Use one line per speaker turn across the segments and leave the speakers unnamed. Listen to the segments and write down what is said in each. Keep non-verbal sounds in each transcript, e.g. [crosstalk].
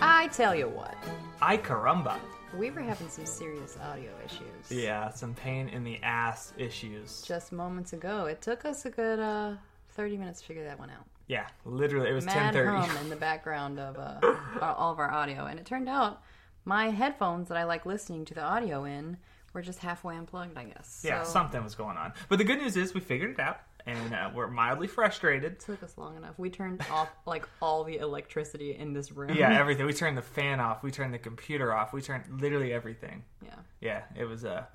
I tell you what,
I caramba.
we were having some serious audio issues.
Yeah, some pain in the ass issues.
Just moments ago. It took us a good uh, 30 minutes to figure that one out.
Yeah, literally, it was
Mad
10:30.
hum in the background of uh, all of our audio. And it turned out my headphones that I like listening to the audio in were just halfway unplugged, I guess.
Yeah,
So,
something was going on. But the good news is we figured it out, and uh, we're mildly frustrated.
It took us long enough. We turned off [laughs] like all the electricity in this room.
Yeah, [laughs] everything. We turned the fan off. We turned the computer off. We turned literally everything.
yeah.
Yeah, it was a,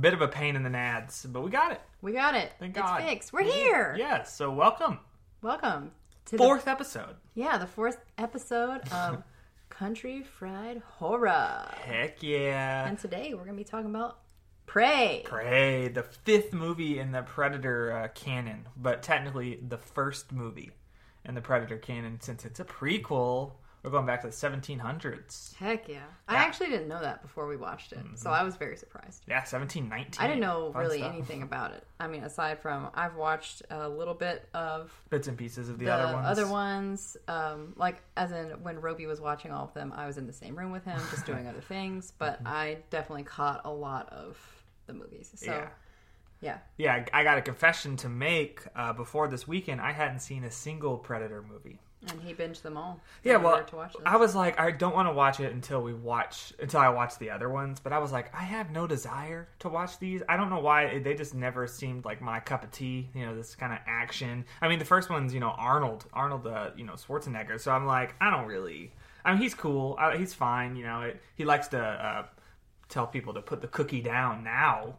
bit of a pain in the nads, but we got it.
We got it.
Thank God.
it's
God.
fixed. We're here.
Yes, so welcome.
Welcome to
Fourth episode.
yeah the fourth episode of [laughs] Country Fried Horror.
Heck yeah.
And today we're gonna be talking about Prey.
Prey, the fifth movie in the Predator uh, canon, but technically the first movie in the Predator canon since it's a prequel. We're going back to the 1700s.
Heck yeah. I actually didn't know that before we watched it, so I was very surprised.
Yeah, 1719.
I didn't know
Fun
really
stuff.
anything about it. I mean, aside from I've watched a little bit of
Bits and pieces of the,
the
other ones.
ones, um, like as in when Roby was watching all of them, I was in the same room with him, just doing [laughs] other things. But I definitely caught a lot of the movies. So
Yeah.
yeah,
Yeah, I got a confession to make. Uh, before this weekend, I hadn't seen a single Predator movie.
And he binged them all.
Yeah, well. I was like, I don't want to watch it until we watch until I watch the other ones. But I was like, I have no desire to watch these. I don't know why they just never seemed like my cup of tea. You know, this kind of action. I mean, the first one's you know Arnold, Arnold, uh, you know Schwarzenegger. So I'm like, I don't really. I mean, he's cool. Uh, he's fine. You know, it, he likes to uh, tell people to put the cookie down now.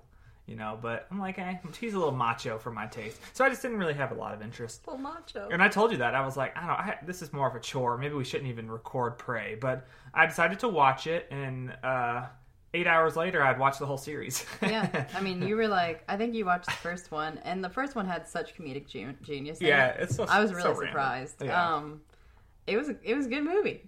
You know, but I'm like, eh, he's a little macho for my taste. So I just didn't really have a lot of interest.
Full macho.
And I told you that I was like, I don't. know, I, this is more of a chore. Maybe we shouldn't even record Prey. But I decided to watch it, and uh, eight hours later, I'd watched the whole series.
yeah, [laughs] I mean, you were like, I think you watched the first one, and the first one had such comedic genius.
yeah,
it.
it's so.
I was really
random.
surprised.
Yeah.
Um, it was it was a good movie.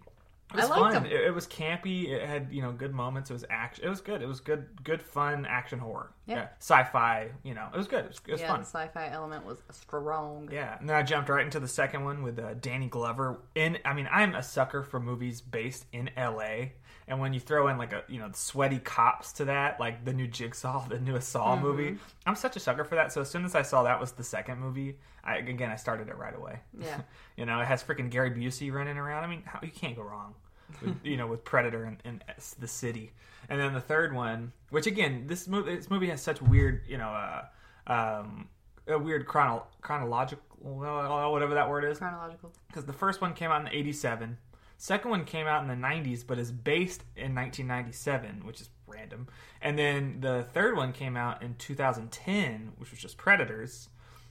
It was
I liked
fun.
them.
It, it was campy. It had you know good moments. It was action. It was good. It was good. Good fun action horror.
Yeah.
Sci-fi. You know, it was good. It was, it was
yeah,
fun.
the sci-fi element was strong.
Yeah, and then I jumped right into the second one with uh, Danny Glover. In, I mean, I'm a sucker for movies based in L.A. And when you throw in like a you know sweaty cops to that, like the new Jigsaw, the newest Saw
Mm-hmm.
movie, I'm such a sucker for that. So as soon as I saw that was the second movie, I again I started it right away.
Yeah. [laughs]
you know, it has freaking Gary Busey running around. I mean, how, you can't go wrong. With, [laughs] you know, with Predator and, and the city, and then the third one, which again, this movie, this movie has such weird, you know, uh, um, a weird chrono- chronological, whatever that word is,
Chronological.
because the first one came out in '87, second one came out in the '90s, but is based in 1997, which is random, and then the third one came out in 2010, which was just Predators,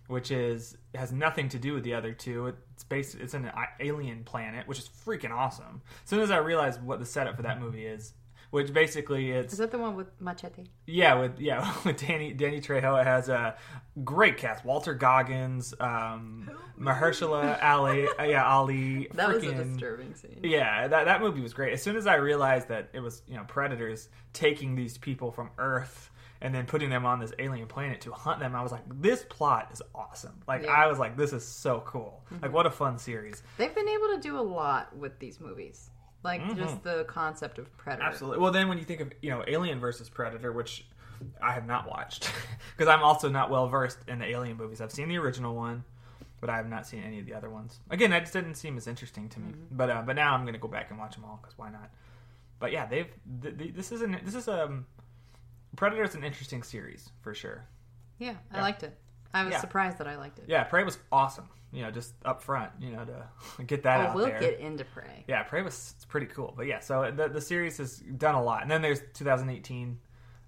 which is has nothing to do with the other two. It's based, it's an alien planet, which is freaking awesome. As soon as I realized what the setup for that movie is. Which basically it's
Is that the one with Machete?
yeah, with yeah [laughs] with Danny Danny Trejo, it has a great cast: Walton Goggins, um, Mahershala [laughs] Ali, uh, yeah Ali.
That was a
freaking-
disturbing scene.
Yeah, that that movie was great. As soon as I realized that it was you know predators taking these people from Earth and then putting them on this alien planet to hunt them, I was like, this plot is awesome. Like
Yeah. Mm-hmm.
I was like, this is so cool. Like what a fun series.
They've been able to do a lot with these movies, like just the concept of predator.
Mm-hmm. Absolutely. Well, then when you think of you know Alien versus Predator, which I have not watched [laughs] because I'm also not well versed in the Alien movies. I've seen the original one, but I have not seen any of the other ones. Again, that just didn't seem as interesting to me. But uh, but now I'm going to go back and watch them all because why not? But yeah, they've th- th- this is an this is um Predator is an interesting series for sure.
Yeah, I
Yeah.
liked it. I was
Yeah.
surprised that I liked it.
Yeah, Prey was awesome. You know, just up front, you know, to [laughs] get that
Oh,
out
we'll
there.
get into Prey.
Yeah, Prey was pretty cool. But yeah, so the the series has done a lot. And then there's 2018,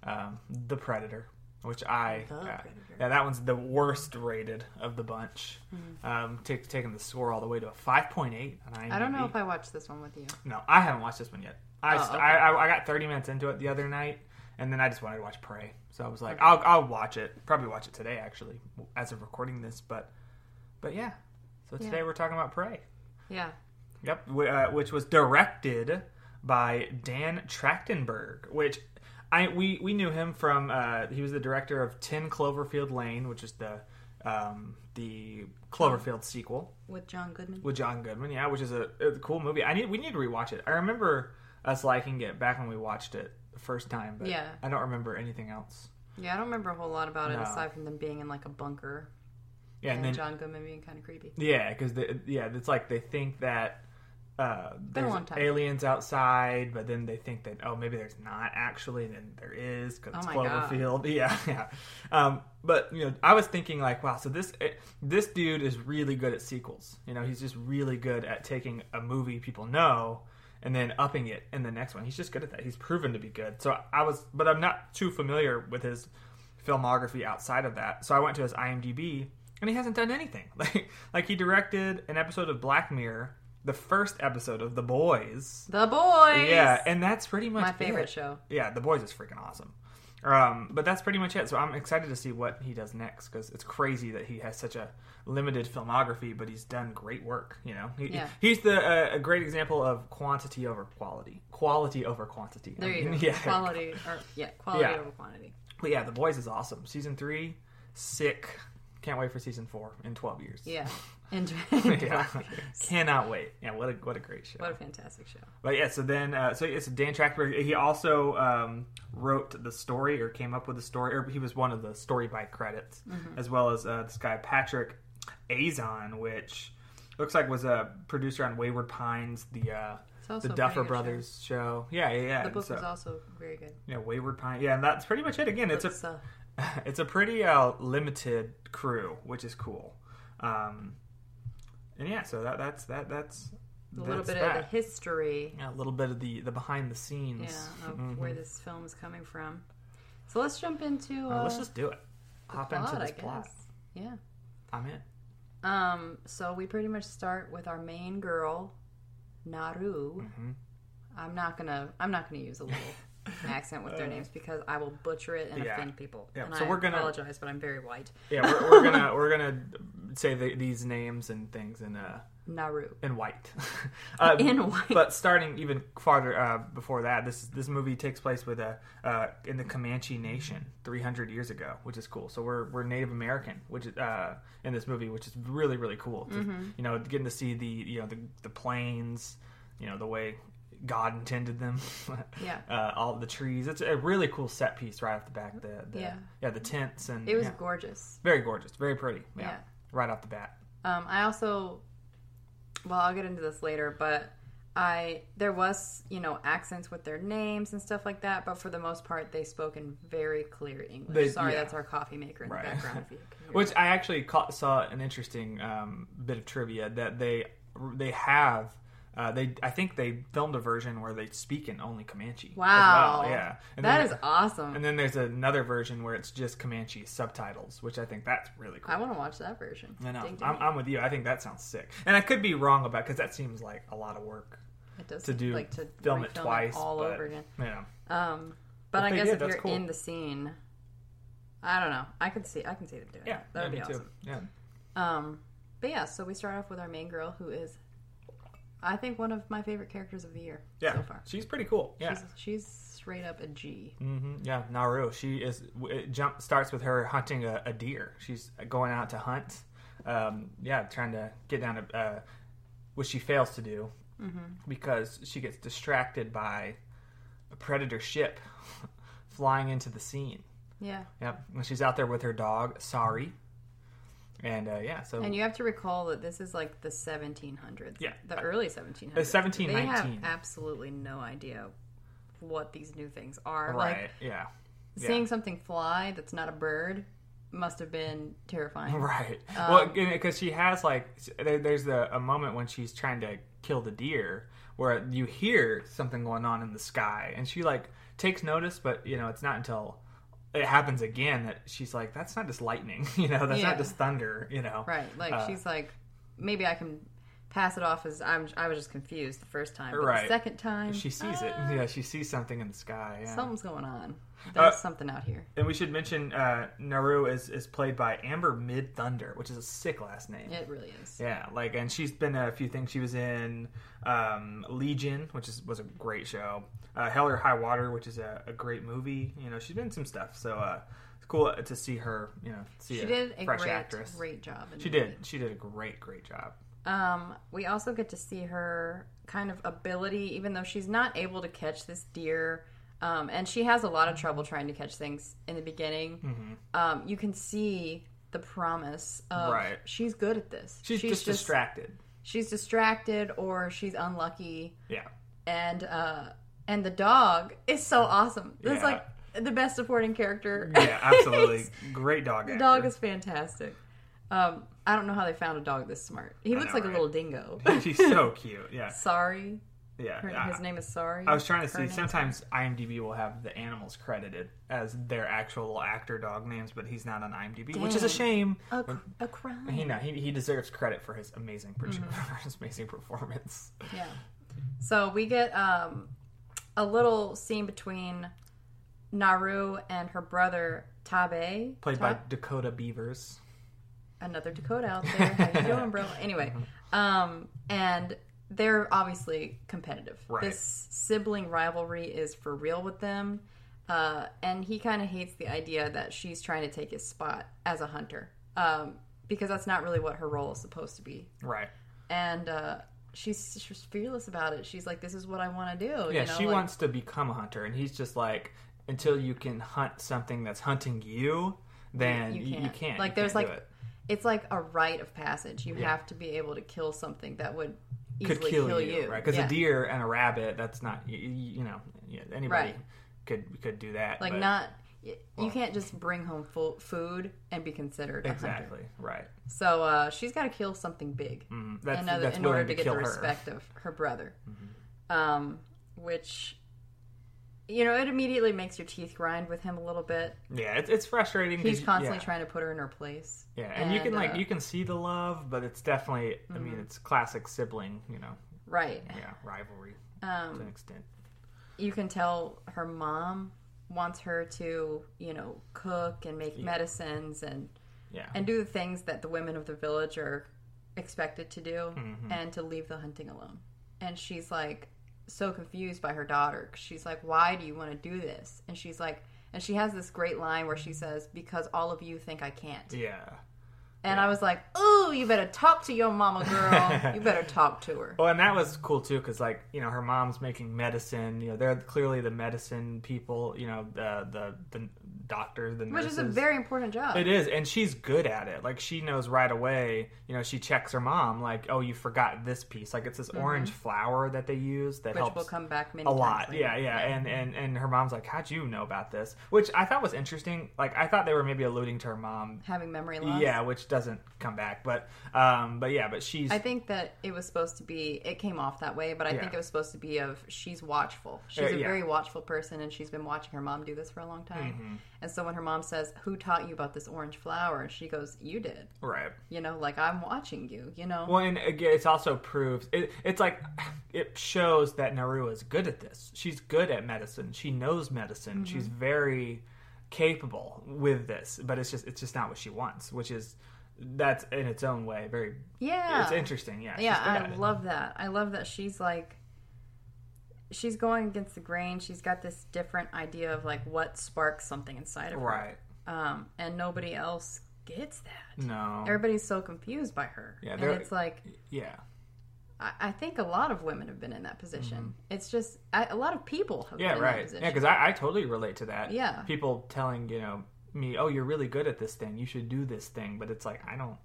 um, The Predator, which I
The
uh,
Predator.
yeah that one's the worst rated of the bunch. Um, take, taking the score all the way to a 5.8 on IMDb.
I don't know if I watched this one with you.
No, I haven't watched this one yet. I,
Oh,
st-
okay.
I, I I got 30 minutes into it the other night, and then I just wanted to watch Prey. So I was like, I'll I'll watch it. Probably watch it today actually, as of recording this. But but yeah. So today
Yeah.
we're talking about Prey.
Yeah.
Yep, uh, which was directed by Dan Trachtenberg, which I we we knew him from uh, he was the director of Ten Cloverfield Lane, which is the um, the Cloverfield sequel
with John Goodman.
with John Goodman. Yeah, which is a, a cool movie. I need we need to rewatch it. I remember us liking it back when we watched it the first time, but
Yeah.
I don't remember anything else.
Yeah, I don't remember a whole lot about it aside from them being in like a bunker
Yeah,
and,
and then
John Goodman being kind of creepy.
Yeah, because yeah, it's like they think that uh, there's aliens outside, but then they think that oh maybe there's not actually, and then there is because
Oh
it's
my God.
Cloverfield. [laughs] Yeah, yeah. Um, but you know, I was thinking like, wow, so this eh, this dude is really good at sequels. You know, he's just really good at taking a movie people know and then upping it in the next one. He's just good at that. He's proven to be good. So I was, but I'm not too familiar with his filmography outside of that. So I went to his IMDb, and he hasn't done anything. [laughs] Like, like he directed an episode of Black Mirror, the first episode of The Boys.
The Boys.
Yeah, and that's pretty much
my favorite
it.
show.
Yeah, The Boys is freaking awesome. Um, but that's pretty much it. So I'm excited to see what he does next because it's crazy that he has such a limited filmography, but he's done great work. You know, he,
Yeah.
he's the uh, a great example of quantity over quality, quality over quantity.
There
I
you go. [laughs]
Yeah,
Quality or yeah, quality
Yeah.
over quantity.
but yeah, The Boys is awesome. Season three, sick. Can't wait for season four in 12 years.
Yeah. [laughs] And
Yeah. Cannot wait. Yeah, what a what a great show.
what a fantastic show.
But yeah, so then uh, so it's Dan Trachtenberg. He also um, wrote the story or came up with the story, or he was one of the story by credits,
Mm-hmm.
as well as uh, this guy Patrick Aison, which looks like was a producer on Wayward Pines, the uh, the Duffer Brothers show. Yeah, yeah, yeah.
show. The book
so,
was also very good.
yeah, Wayward Pines. Yeah, and that's pretty much it. Again, it's a
uh, [laughs]
it's a pretty uh, limited crew, which is cool. Um, and yeah, so that that's that that's
a little bit
that.
of the history,
Yeah, a little bit of the the behind the scenes.
yeah, of
Mhm.
where this film is coming from. So let's jump into uh,
Uh, let's just do it. Hop
plot,
into this plot.
Yeah.
I'm in.
Um. So we pretty much start with our main girl, Naru.
Mhm.
I'm not gonna. I'm not gonna use a little [laughs] accent with their names because I will butcher it and
Uh, Yeah.
offend people.
Yeah,
And
so
I
we're gonna-
apologize, but I'm very white.
Yeah, we're, we're gonna [laughs] we're gonna say the, these names and things in uh
Naru.
in white. [laughs] uh,
In white.
But starting even farther uh, before that, this this movie takes place with a uh, in the Comanche Nation 300 years ago, which is cool. So we're we're Native American, which is uh, in this movie, which is really really cool. To,
Mm-hmm.
You know, getting to see the you know the the plains, you know the way God intended them. [laughs]
Yeah.
uh, all the trees. It's a really cool set piece right off the back. The, the
Yeah.
yeah the tents and
It was
yeah.
gorgeous.
very gorgeous, very pretty. Yeah,
Yeah.
right off the bat.
Um, I also, well, I'll get into this later, but I there was you know accents with their names and stuff like that, but for the most part they spoke in very clear English.
They-
Sorry,
yeah.
that's our coffee maker in
Right.
the background. If you [laughs] can
Which. I actually caught, saw an interesting um, bit of trivia that they they have. Uh, they I think they filmed a version where they speak in only Comanche.
wow,
well, yeah. And
that is awesome.
And then there's another version where it's just Comanche subtitles, which I think that's really cool.
I want to watch that version.
I know.
Ding, ding.
I'm, I'm with you. I think that sounds sick. And I could be wrong about because that seems like a lot of work
it does
to do
like to
film it twice
all
but,
over again.
Yeah.
Um, but I guess
did,
if you're
cool.
in the scene, I don't know. I could see. I can see them doing
Yeah.
That would
yeah,
be
me
awesome.
too. Yeah.
Um, but yeah, so we start off with our main girl, who is, I think, one of my favorite characters of the year
Yeah.
so far.
She's pretty cool. Yeah.
She's, she's straight up a G.
hmm Yeah, Naru. She is. It jump starts with her hunting a, a deer. She's going out to hunt. Um, yeah, trying to get down to, uh, which she fails to do because she gets distracted by a predator ship [laughs] flying into the scene.
Yeah,
Yep, and she's out there with her dog, Sarii. And uh, yeah, so
and you have to recall that this is like the 1700s.
Yeah.
the early 1700s.
The 17,
They have absolutely no idea what these new things are.
right,
Like
yeah, Yeah.
seeing something fly that's not a bird must have been terrifying. [laughs]
Right.
Um,
well, because she has like there's a, a moment when she's trying to kill the deer where you hear something going on in the sky, and she like takes notice, but you know it's not until it happens again that she's like, "That's not just lightning, [laughs] you know, that's
Yeah.
not just thunder, you know."
Right. Like
Uh,
she's like, maybe I can pass it off as I'm. I was just confused the first time, but
Right.
the second time
She sees it.
ah,
Yeah, she sees something in the sky. Yeah.
Something's going on. There's
Uh,
something out here.
And we should mention uh, Naru is is played by Amber Midthunder, which is a sick last name.
It really is.
Yeah, like, and she's been a few things. She was in um, Legion, which is was a great show. Uh, Hell or High Water, which is a, a great movie. You know, she's been in some stuff. So uh, it's cool to see her. You know, see
She
a
did a
fresh
great,
actress.
great job. In
She did. She did a great, great job.
Um, we also get to see her kind of ability, even though she's not able to catch this deer. Um, and she has a lot of trouble trying to catch things in the beginning. Um, you can see the promise of
Right.
she's good at this.
She's, just, distracted.
She's distracted or she's unlucky.
Yeah.
And uh, and the dog is so awesome. It's
Yeah.
like the best supporting character.
Yeah, absolutely. [laughs] great dog.
the
actor.
dog is fantastic. Um, I don't know how they found a dog this smart. He looks
know,
like a little dingo. [laughs]
He's so [laughs] cute. Yeah.
Sorry.
Yeah.
Her,
I-
his name is Sorry.
I was trying to
Her
see. Sometimes IMDb will have the animals credited as their actual actor dog names, but he's not on IMDb, which is a shame.
a, cr- a crime.
He no, he, he deserves credit for his amazing
Mm-hmm. [laughs]
for his amazing performance.
Yeah. So we get um, a little scene between Naru and her brother Tabe,
Played
Ta-
by Dakota Beavers.
another Dakota out there. How you doing, bro? [laughs] Anyway, um, and they're obviously competitive.
Right.
This sibling rivalry is for real with them, uh, and he kind of hates the idea that she's trying to take his spot as a hunter, um, because that's not really what her role is supposed to be.
Right.
And uh, she's she's fearless about it. She's like, "This is what I want to do."
Yeah,
you know?
she
like-
wants to become a hunter, and he's just like, until you can hunt something that's hunting you, then you, you can't.
Like,
You
there's
can't
like,
it.
it's like a rite of passage. You
Yeah.
have to be able to kill something that would
could kill, you, right? Because
Yeah.
a deer and a rabbit, that's not you, you know anybody
Right.
could could do that.
like
but-
not.
well-
you can't just bring home full food and be considered a
exactly right.
So uh, she's got to kill something big
Mm, that's
in, other,
that's
in order to
to
get
kill
the
her. Mm-hmm.
respect of her brother. Um, which, you know, it immediately makes your teeth grind with him a little bit.
Yeah, it's, it's frustrating.
He's constantly
yeah.
trying to put her in her place.
Yeah, and, you can like
uh,
you can see the love, but it's definitely. I
Mm-hmm.
mean, it's classic sibling. You know,
right.
yeah, rivalry to an
Um,
extent.
you can tell her mom wants her to, you know, cook and make medicines and
Yeah,
and do the things that the women of the village are expected to do
Mm-hmm.
and to leave the hunting alone. And she's like so confused by her daughter. she's like, "Why do you want to do this?" And she's like, and she has this great line where she says, "Because all of you think I can't."
yeah.
And I was like, "Ooh, you better talk to your mama, girl. [laughs] you better talk to her."
Well, and that was cool too, because like you know, her mom's making medicine. You know, they're clearly the medicine people. You know, the the the doctors, the
Which
nurses.
is a very important job.
It is, and she's good at it. Like she knows right away. You know, she checks her mom. Like, oh, you forgot this piece. Like it's this orange flower that they use that
Mm-hmm. which
helps
will come back many
a lot.
later.
Yeah, yeah, and and and her mom's like, how'd you know about this? Which I thought was interesting. Like I thought they were maybe alluding to her mom.
Having memory loss.
Yeah, which doesn't come back, but um, but yeah, but she's
I think that it was supposed to be. It came off that way, but I think it was supposed to be of she's watchful. She's
Uh,
a
yeah.
very watchful person, and she's been watching her mom do this for a long time.
Mm-hmm.
And so when her mom says, "Who taught you about this orange flower?" and she goes, "You did."
right.
You know, like I'm watching you. You know.
Well, and again, it's also proves it, it's like it shows that Naru is good at this. She's good at medicine. She knows medicine. She's
Mm-hmm.
very capable with this, but it's just it's just not what she wants, which is that's in its own way very
yeah.
it's interesting. Yeah,
yeah, I love that. I love that she's like she's going against the grain. She's got this different idea of like what sparks something inside of her.
right.
Um, and nobody else gets that.
No,
Everybody's so confused by her.
Yeah,
and it's like
yeah,
I, I think a lot of women have been in that position. It's just I, a lot of people have
Mm-hmm. yeah,
been in that
right.
position.
Yeah, because I, I totally relate to that.
Yeah.
people telling you know me, oh, you're really good at this thing. You should do this thing, but it's like I don't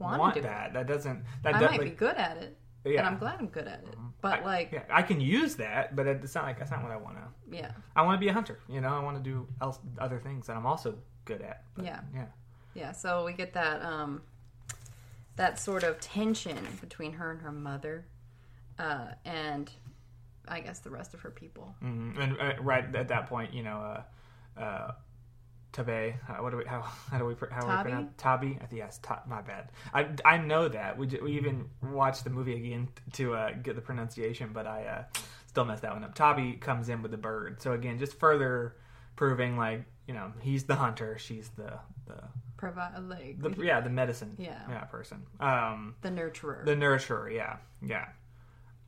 Wanna
want
do it.
that. That doesn't. That
I
does,
might
like,
be good at it,
Yeah. Mm-hmm.
and I'm glad I'm good at it. But
I-
like,
yeah, I can use that, but it's not like that's not what I want to.
yeah,
I want to be a hunter. You know, I want to do else other things that I'm also good at. But,
Yeah.
yeah,
yeah. So we get that um, that sort of tension between her and her mother, uh, and I guess the rest of her people.
hmm and uh, right at that point, you know, uh, uh, Tabe, uh, what do we how [laughs] how do we how do we pronounce Tabi? Yes, ta- my bad. I I know that we we even watched the movie again to uh, get the pronunciation, but I uh, still messed that one up. Tabi comes in with the bird, so again, just further proving like you know he's the hunter, she's the the,
Provide like
the yeah the medicine
Yeah.
yeah person. Um,
the nurturer.
the nurturer, yeah, yeah.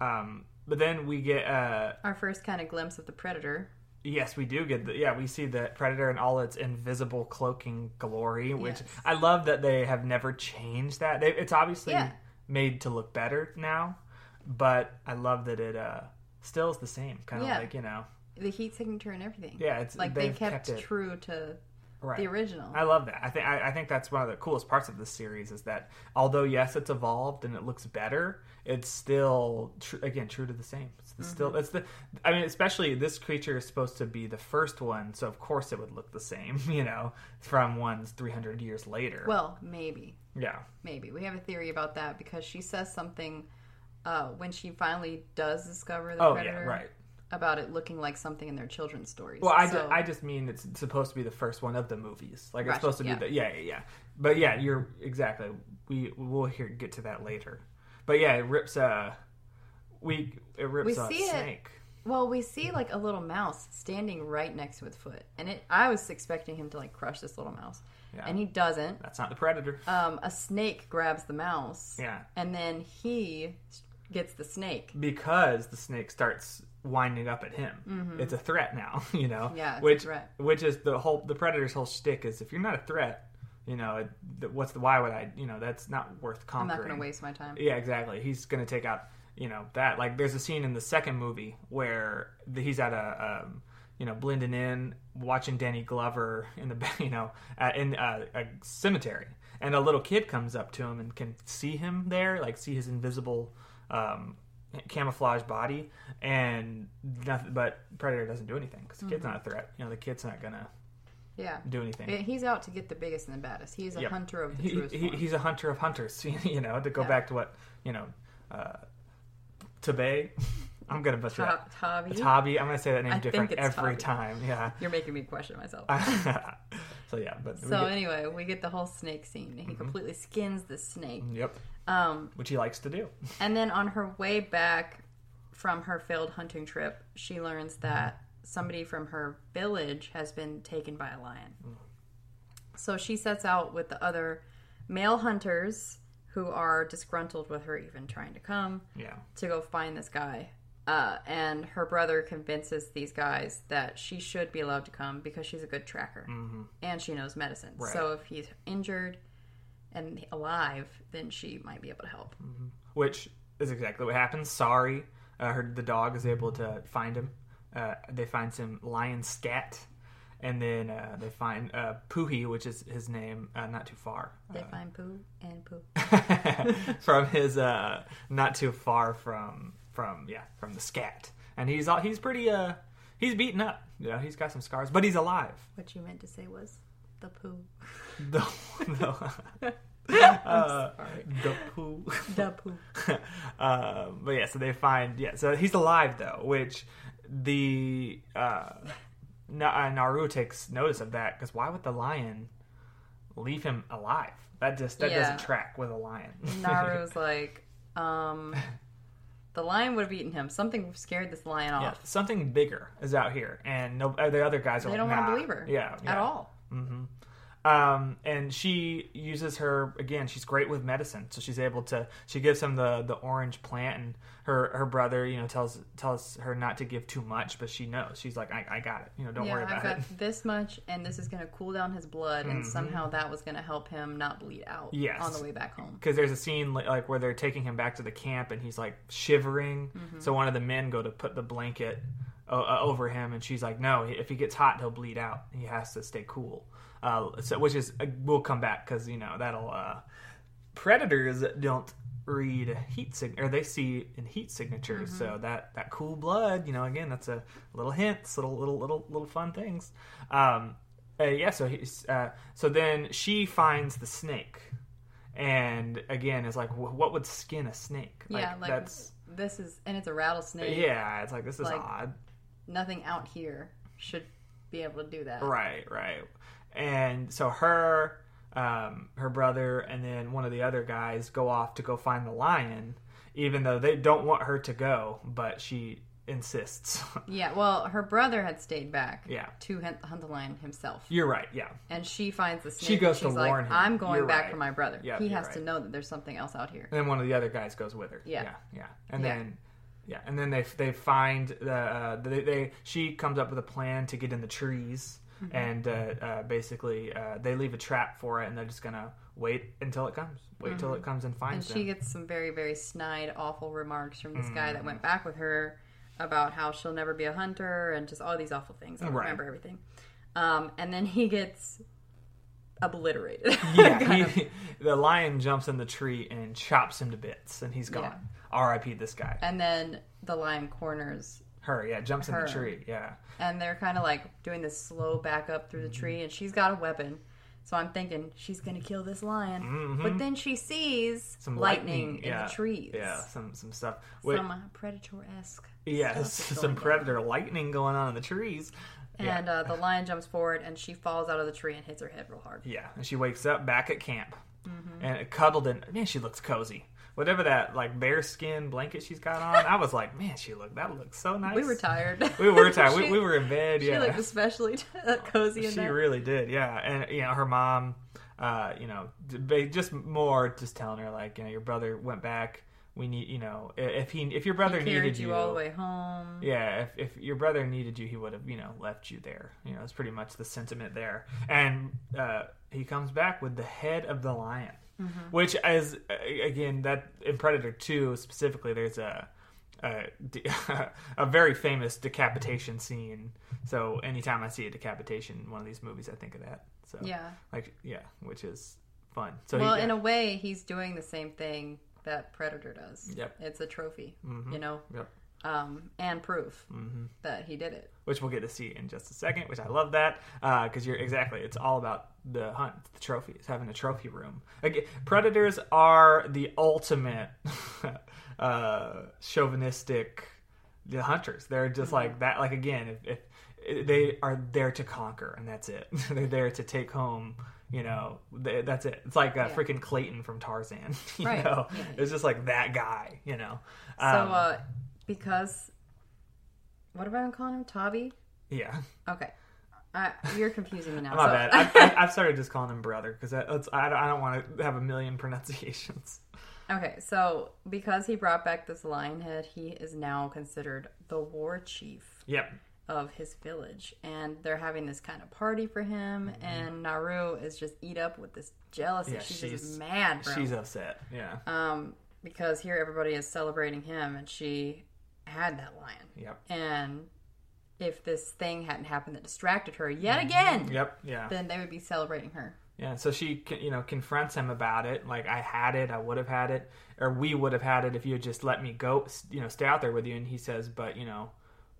Um, but then we get uh
Our first kind of glimpse of the predator.
Yes, we do get the yeah, we see the predator in all its invisible cloaking glory, which
Yes.
I love that they have never changed that. They, it's obviously
Yeah.
made to look better now, but I love that it uh still is the same, kind of
Yeah.
like, you know.
The heat signature and everything.
Yeah, it's
like they kept,
kept
true to
Right.
the original.
I love that. I think I, I think that's one of the coolest parts of this series is that although yes, it's evolved and it looks better, it's still tr- again true to the same. It's the, still it's the. I mean, especially this creature is supposed to be the first one, so of course it would look the same. [laughs] You know, from ones three hundred years later.
well, maybe.
yeah,
Maybe. We have a theory about that because she says something uh, when she finally does discover the
Oh,
predator
yeah, right.
About it looking like something in their children's stories.
Well, I,
So-
ju- I just mean it's supposed to be the first one of the movies. Like it's supposed to be the yeah yeah yeah. But yeah, you're exactly. We we'll hear get to that later. But yeah, it rips a we it rips
We
a
see it.
snake.
Well, we see like a little mouse standing right next to its foot, and it. I was expecting him to like crush this little mouse,
Yeah.
and he doesn't.
That's not the predator.
Um, a snake grabs the mouse,
Yeah.
and then he gets the snake.
because the snake starts winding up at him. It's a threat now, [laughs] you know.
Mm-hmm. Yeah, it's a
which
threat.
which is the whole the predator's whole shtick is if you're not a threat, you know, what's the why would I, you know, that's not worth conquering.
I'm not going to waste my time.
Yeah, exactly. He's going to take out, you know, that. Like, there's a scene in the second movie where the, he's at a, um, you know, blending in, watching Danny Glover in the, [laughs] you know, uh, in a, a cemetery, and a little kid comes up to him and can see him there, like see his invisible, um, camouflage body, and nothing. But Predator doesn't do anything because the kid's
Mm-hmm.
not a threat. You know, the kid's not gonna
Yeah.
do anything.
He's out to get the biggest and the baddest. He's a
Yep.
hunter of the
He,
truest
he, he's a hunter of hunters. [laughs] You know, to go
Yeah.
back to what you know, uh, Tabe. [laughs] I'm gonna butcher.
Ta- Tavi.
Tabi. I'm gonna say that name
I
different every
Tabi.
time. Yeah.
You're making me question myself. [laughs]
so yeah, but
so
get- Mm-hmm.
anyway, we get the whole snake scene. He completely skins the snake.
yep,
Um,
which he likes to do.
and then on her way back from her failed hunting trip, she learns that somebody from her village has been taken by a lion. So she sets out with the other male hunters who are disgruntled with her even trying to come
Yeah.
to go find this guy. Uh, and her brother convinces these guys that she should be allowed to come because she's a good tracker and she knows medicine.
Right.
So if he's injured and alive, then she might be able to help.
Which is exactly what happens. Sorry, uh, her the dog is able to find him. Uh, they find some lion scat, and then uh, they find uh, which is his name, uh, not too far.
They find poo and poo. [laughs]
from his uh not too far from from yeah from the scat. And he's all he's pretty uh he's beaten up. You know he's got some scars but he's alive.
What you meant to say was the poo. [laughs]
the, the, [laughs] uh, the poo.
The poo.
uh, [laughs] but yeah so they find yeah so he's alive though which the uh, Na- uh Naru takes notice of that because why would the lion leave him alive? That just that
Yeah.
doesn't track with a lion.
Naru's like, um, the lion would have eaten him. Something scared this lion
Yeah,
off.
something bigger is out here, and no, uh, the other guys are
They
like,
don't want to believe her.
Yeah,
At
yeah.
all.
hmm Um, and she uses her again. She's great with medicine, so she's able to. She gives him the the orange plant, and her her brother, you know, tells tells her not to give too much, but she knows. She's like, I, I got it. You know, don't
yeah,
worry
I've
about
got
it. [laughs]
this much, and this is going to cool down his blood, and somehow that was going to help him not bleed out
Yes.
on the way back home.
Because there's a scene li- like where they're taking him back to the camp, and he's like shivering.
Mm-hmm.
So one of the men go to put the blanket uh, uh, over him, and she's like, "No, if he gets hot, he'll bleed out. He has to stay cool." Uh, so which is uh, we'll come back because you know that'll uh, predators don't read heat sig or they see in heat signatures. So that that cool blood, you know, again, that's a little hints, little little little little fun things. Um, uh, yeah. So he's uh, so then she finds the snake and again it's like what would skin a snake
yeah, like
that's
this is, and it's a rattlesnake.
yeah it's like this is
Like-
odd
Nothing out here should be able to do that.
right right and so her um her brother and then one of the other guys go off to go find the lion even though they don't want her to go but she insists. [laughs]
Yeah, well, her brother had stayed back.
Yeah.
To hunt, hunt the lion himself,
You're right. Yeah.
and she finds the snake.
She goes to
like,
warn him.
"I'm going
You're
back
right.
for my brother.
Yeah,
he has to know that there's something else out here."
And then one of the other guys goes with her.
Yeah.
yeah, yeah. And
Yeah.
then, yeah, and then they they find the uh, they, they she comes up with a plan to get in the trees,
Mm-hmm.
and uh, uh, basically uh, they leave a trap for it, and they're just gonna wait until it comes, wait till it comes and
Mm-hmm. And
finds
she
them.
gets some very, very snide, awful remarks from this guy
Mm-hmm.
that went back with her about how she'll never be a hunter and just all these awful things. I
Right.
remember everything. Um, and then he gets obliterated. [laughs]
yeah, he, [laughs] the lion jumps in the tree and chops him to bits, and he's gone.
Yeah.
R.I.P. This guy.
And then the lion corners,
Her, yeah, jumps in the tree. Yeah,
and they're kind of like doing this slow back up through the
Mm-hmm.
tree, and she's got a weapon. So I'm thinking she's gonna kill this lion, but then she sees
Mm-hmm. some
lightning,
lightning,
in
yeah,
the trees.
Yeah, some some stuff. Wait, [laughs]
Some predator esque.
yeah, some predator lightning going on in the trees. Yeah.
And uh, the lion jumps forward, and she falls out of the tree and hits her head real hard.
Yeah, and she wakes up back at camp,
Mm-hmm.
and cuddled in. Man, she looks cozy. Whatever that like bear skin blanket she's got on, I was like, man, she looked that looks so nice.
We were tired.
We were [laughs] tired.
She-
we, we were in bed. Yeah, She
looked especially cozy
she
that.
really did. Yeah, and you know her mom, uh, you know, just more just telling her like, you know, your brother went back. We need, you know, if he if your brother
He
needed
carried you all the way home.
yeah, if, if your brother needed you, he would have, you know, left you there. You know, it's pretty much the sentiment there. And uh, he comes back with the head of the lion, which is uh, again that in Predator Two specifically, there's a a, [laughs] a very famous decapitation scene. So anytime I see a decapitation in one of these movies, I think of that. So
Yeah.
like yeah, which is fun. So
Well,
he,
in a way, he's doing the same thing that Predator does.
Yep.
It's a trophy,
Mhm.
you know,
Yep.
Um, and proof
hmm
that he did it.
which we'll get to see in just a second. Which I love that because you're exactly. It's all about the hunt, the trophies, having a trophy room. Again, predators are the ultimate [laughs] uh, chauvinistic the hunters. They're just like that. Like again, if, if they are there to conquer, and that's it. [laughs] They're there to take home. You know, they, that's it. It's like a
Yeah.
freaking Clayton from Tarzan. [laughs] You
Right.
know,
Yeah.
it's just like that guy. You know.
So,
Um,
uh, because what have I been calling him? Tobby?
yeah.
Okay. I, you're confusing me [laughs] now.
My
so-
bad. [laughs] I've, I've- I've started just calling him brother because I, don't- I don't want to have a million pronunciations. [laughs]
Okay, so because he brought back this lion head, he is now considered the war chief
Yep.
of his village. And they're having this kind of party for him, and Naru is just eat up with this jealousy.
Mm-hmm. Yeah,
she's,
she's-
just mad, bro.
She's upset. Yeah.
um, because here everybody is celebrating him, and she had that lion.
Yep.
And if this thing hadn't happened that distracted her yet mm-hmm. again,
Yep. Yeah.
then they would be celebrating her.
Yeah. So she, you know, confronts him about it. Like I had it. I would have had it, or we would have had it if you had just let me go. You know, stay out there with you. And he says, but you know,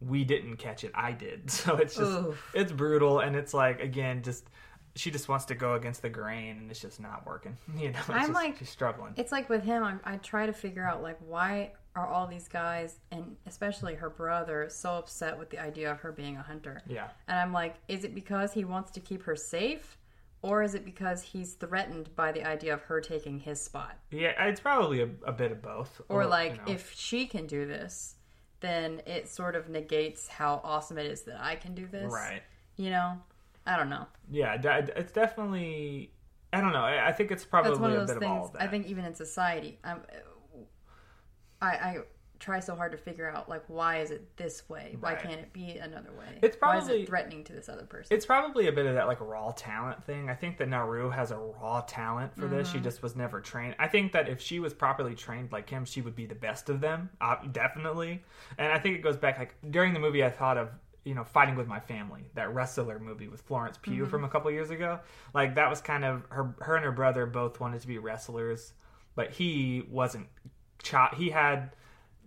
we didn't catch it. I did. [laughs] So it's just,
Oof.
it's brutal, and it's like again, just. She just wants to go against the grain, and it's just not working. [laughs] You know,
I'm
just-
like-
she's struggling.
It's like with him, I, I try to figure out like why are all these guys and especially her brother so upset with the idea of her being a hunter?
Yeah.
And I'm like, is it because he wants to keep her safe, or is it because he's threatened by the idea of her taking his spot?
Yeah, it's probably a, a bit of both.
Or
you
like,
know.
if she can do this, then it sort of negates how awesome it is that I can do this.
right,
You know, I don't know.
yeah, it's definitely. I don't know. I think it's probably a
of those
bit of all of that.
I think even in society, I'm, I, I try so hard to figure out like why is it this way? Why
Right.
can't it be another way?
It's
why is
probably-
it threatening to this other person?
it's probably a bit of that like raw talent thing. I think that Naru has a raw talent for this.
Mm-hmm.
She just was never trained. I think that if she was properly trained like him, she would be the best of them. Uh, definitely. And I think it goes back like during the movie, I thought of you know fighting with my family that wrestler movie with Florence Pugh
Mm-hmm.
from a couple years ago. Like that was kind of her. Her and her brother both wanted to be wrestlers, but he wasn't. He had.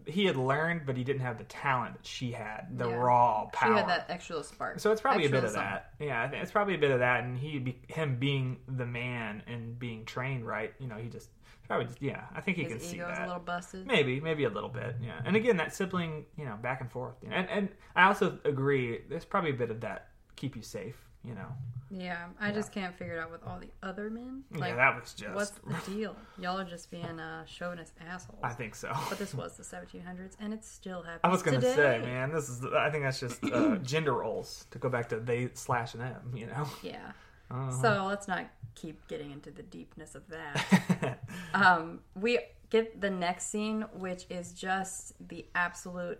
He had learned, but he didn't have the talent that she had, the
Yeah.
raw power.
she had that extra spark.
So it's probably a bit of
something.
that. Yeah, I it's probably a bit of that, and he, be, him being the man and being trained right. You know, he just probably just yeah. I think he can
His
see
ego's
that.
a little busted.
Maybe, maybe a little bit. Yeah, and again, that sibling, you know, back and forth. You know, and and I also agree. There's probably a bit of that keep you safe. You know.
Yeah, I just can't figure it out with all the other men.
yeah, that was just.
What's the [laughs] deal? Y'all are just being uh, chauvinist assholes.
I think so.
But this was the 1700s, and it's still happening.
I was gonna
today.
say, man, this is. I think that's just uh, [clears throat] gender roles to go back to they slash them. You know.
Yeah.
Uh-huh.
So let's not keep getting into the deepness of that. [laughs] um, we get the next scene, which is just the absolute.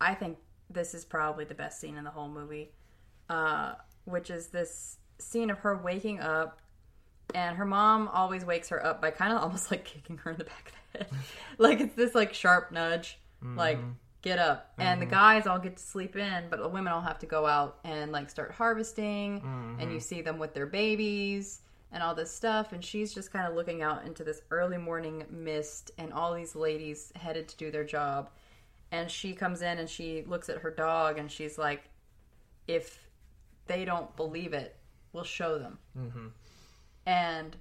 I think this is probably the best scene in the whole movie, uh, which is this scene of her waking up, and her mom always wakes her up by kind of almost like kicking her in the back of the head, [laughs] like it's this like sharp nudge, like mm-hmm. get up. And the mm-hmm. guys all get to sleep in, but the women all have to go out and like start harvesting, and you mm-hmm. see them with their babies and all this stuff. And she's just kind of looking out into this early morning mist, and all these ladies headed to do their job. And she comes in and she looks at her dog, and she's like, if they don't believe it, we'll show them. Mm-hmm. And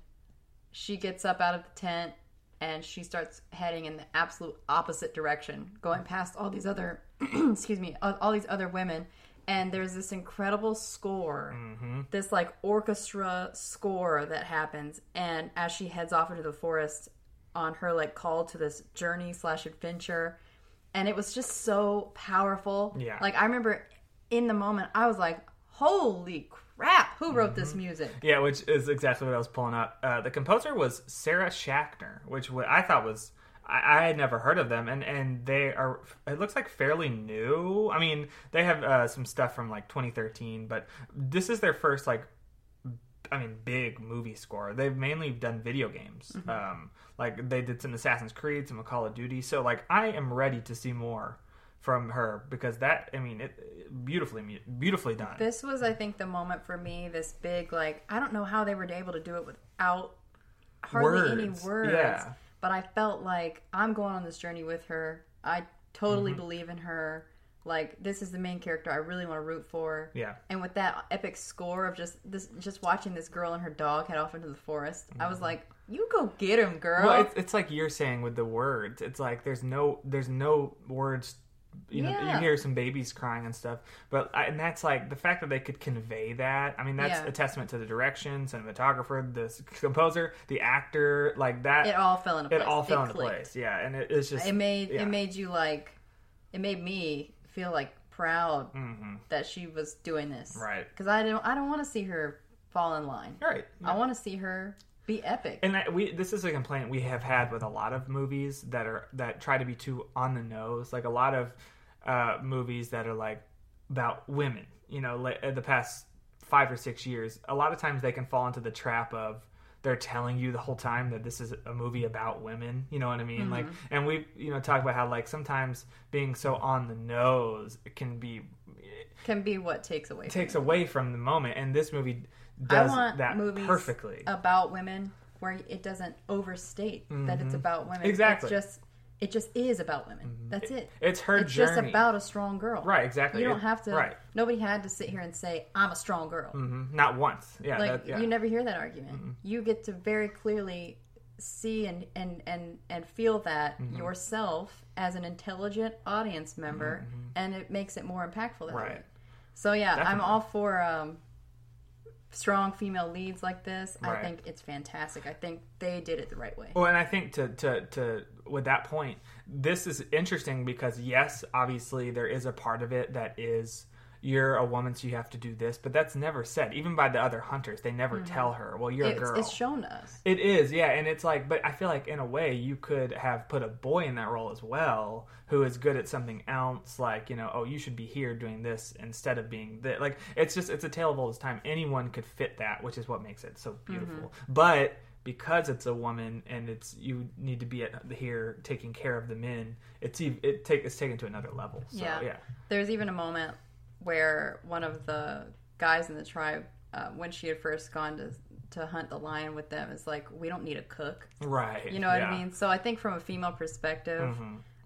she gets up out of the tent and she starts heading in the absolute opposite direction, going past all these other, [clears throat] excuse me, all, all these other women. And there's this incredible score, mm-hmm. this like orchestra score that happens. And as she heads off into the forest on her like call to this journey slash adventure, and it was just so powerful.
Yeah.
Like I remember in the moment, I was like, "Holy crap! Who wrote this music?"
Yeah, which is exactly what I was pulling up. Uh, the composer was Sarah Schachner, which I thought was I, I had never heard of them, and and they are. It looks like fairly new. I mean, they have uh, some stuff from like 2013, but this is their first like. I mean, big movie score. They've mainly done video games. Um, like they did some Assassin's Creed, some Call of Duty. So like, I am ready to see more from her because that. I mean, it beautifully, beautifully done.
This was, I think, the moment for me. This big, like, I don't know how they were able to do it without hardly any
Words,
words.
yeah.
But I felt like I'm going on this journey with her. I totally mm-hmm. believe in her. Like, this is the main character I really want to root for.
Yeah.
And with that epic score of just this, just watching this girl and her dog head off into the forest, I was mm-hmm. like, "You go get him, girl."
Well, it's, it's like you're saying with the words. It's like there's no there's no words. You know,
Yeah.
you hear some babies crying and stuff, but I, and that's like the fact that they could convey that. I mean, that's
Yeah.
a testament to the direction, cinematographer, the composer, the actor, like that.
it all fell into
it
place.
all fell into
clicked.
place. Yeah, and it, it's just
It made
yeah.
it made you like, it made me feel like proud that she was doing this.
Mm-hmm. Right.
Because I don't I don't want to see her fall in line.
right.
I want to see her be epic.
and that, we this is a complaint we have had with a lot of movies that are that try to be too on the nose like a lot of uh movies that are like about women you know like, the past five or six years a lot of times they can fall into the trap of they're telling you the whole time that this is a movie about women you know what i mean like and we you know talk about how like sometimes being so on the nose can be
Can be what takes away.
takes away from the moment and this movie
I
does
want
that
movies
perfectly
about women where it doesn't overstate that it's about women.
Mm-hmm. Exactly. Mm-hmm.
It's just it just is about women. That's it.
it's her
It's
journey
just about a strong girl.
Right, exactly.
You don't
It-
have to.
right.
Nobody had to sit here and say I'm a strong girl.
Mhm. Not once. Yeah.
like
that, yeah.
you never hear that argument you get to very clearly see and and and, and feel that
Mm-hmm.
yourself as an intelligent audience member and it makes it more impactful that
Mm-hmm. Right.
way so yeah i'm all for um strong female leads like this i think it's fantastic. I think they did it the right way.
Well, and I think to, to to with that point, this is interesting because yes, obviously there is a part of it that is you're a woman, so you have to do this, but that's never said. Even by the other hunters, they never tell her, "Well, you're
it's,
a girl."
Mm-hmm. it's shown us
It is, yeah, and it's like, but I feel like in a way you could have put a boy in that role as well, who is good at something else, like you know, oh, you should be here doing this instead of being that. Like it's just it's a tale of all this time. Anyone could fit that, which is what makes it so beautiful.
Mm-hmm.
But because it's a woman and it's you need to be at here taking care of the men, it's it take it's taken to another level. So,
Yeah.
yeah,
There's even a moment where one of the guys in the tribe, uh, when she had first gone to to hunt the lion with them, is like, "We don't need a cook."
right.
You know what
yeah. Mm-hmm.
I mean? So I think from a female perspective,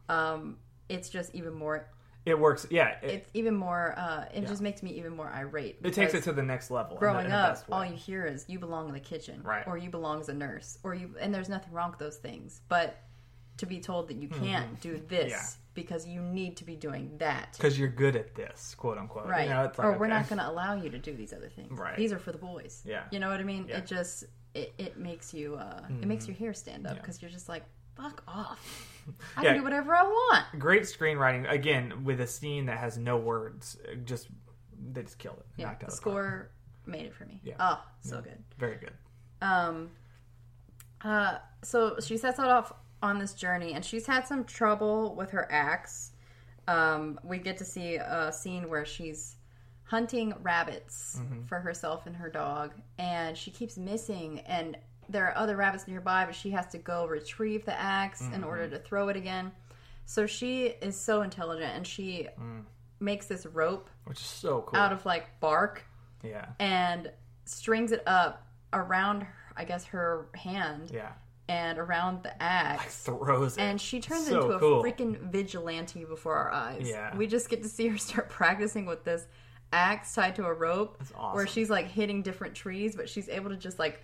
um, it's just even more.
It works. Yeah, it,
It's even more. Uh, it just makes me even more irate.
it takes it to the next level.
growing
in the
up, all you hear is "you belong in the kitchen,"
Right.
or "you belong as a nurse," or you. And there's nothing wrong with those things, but to be told that you can't do this
Mm-hmm. Yeah.
because you need to be doing that.
because you're good at this, quote unquote.
Right.
You know, it's like,
or we're not going to allow you to do these other things.
Right.
These are for the boys.
Yeah.
You know what I mean?
Yeah. Mm-hmm.
It just it, it makes you uh it makes your hair stand up
Yeah.
because you're just like fuck off. [laughs] I
Yeah.
can do whatever I want.
great screenwriting again with a scene that has no words. uh, Just they just killed it.
Yeah. The
out of the
score made it for me.
Yeah.
Oh, so good.
Very good.
Um, uh, so she sets out off on this journey, and she's had some trouble with her axe. Um, we get to see a scene where she's hunting rabbits mm-hmm. for herself and her dog, and she keeps missing. And there are other rabbits nearby, but she has to go retrieve the ax in mm-hmm. order to throw it again. So she is so intelligent, and she mm. makes this rope
Which is so cool.
out of like bark
yeah.
and strings it up around I guess her hand
Yeah.
And around the axe.
Throws it.
And she turns
So
into a
cool.
freaking vigilante before our eyes.
Yeah.
We just get to see her start [laughs] practicing with this axe tied to a rope
awesome.
where she's like hitting different trees, but she's able to just like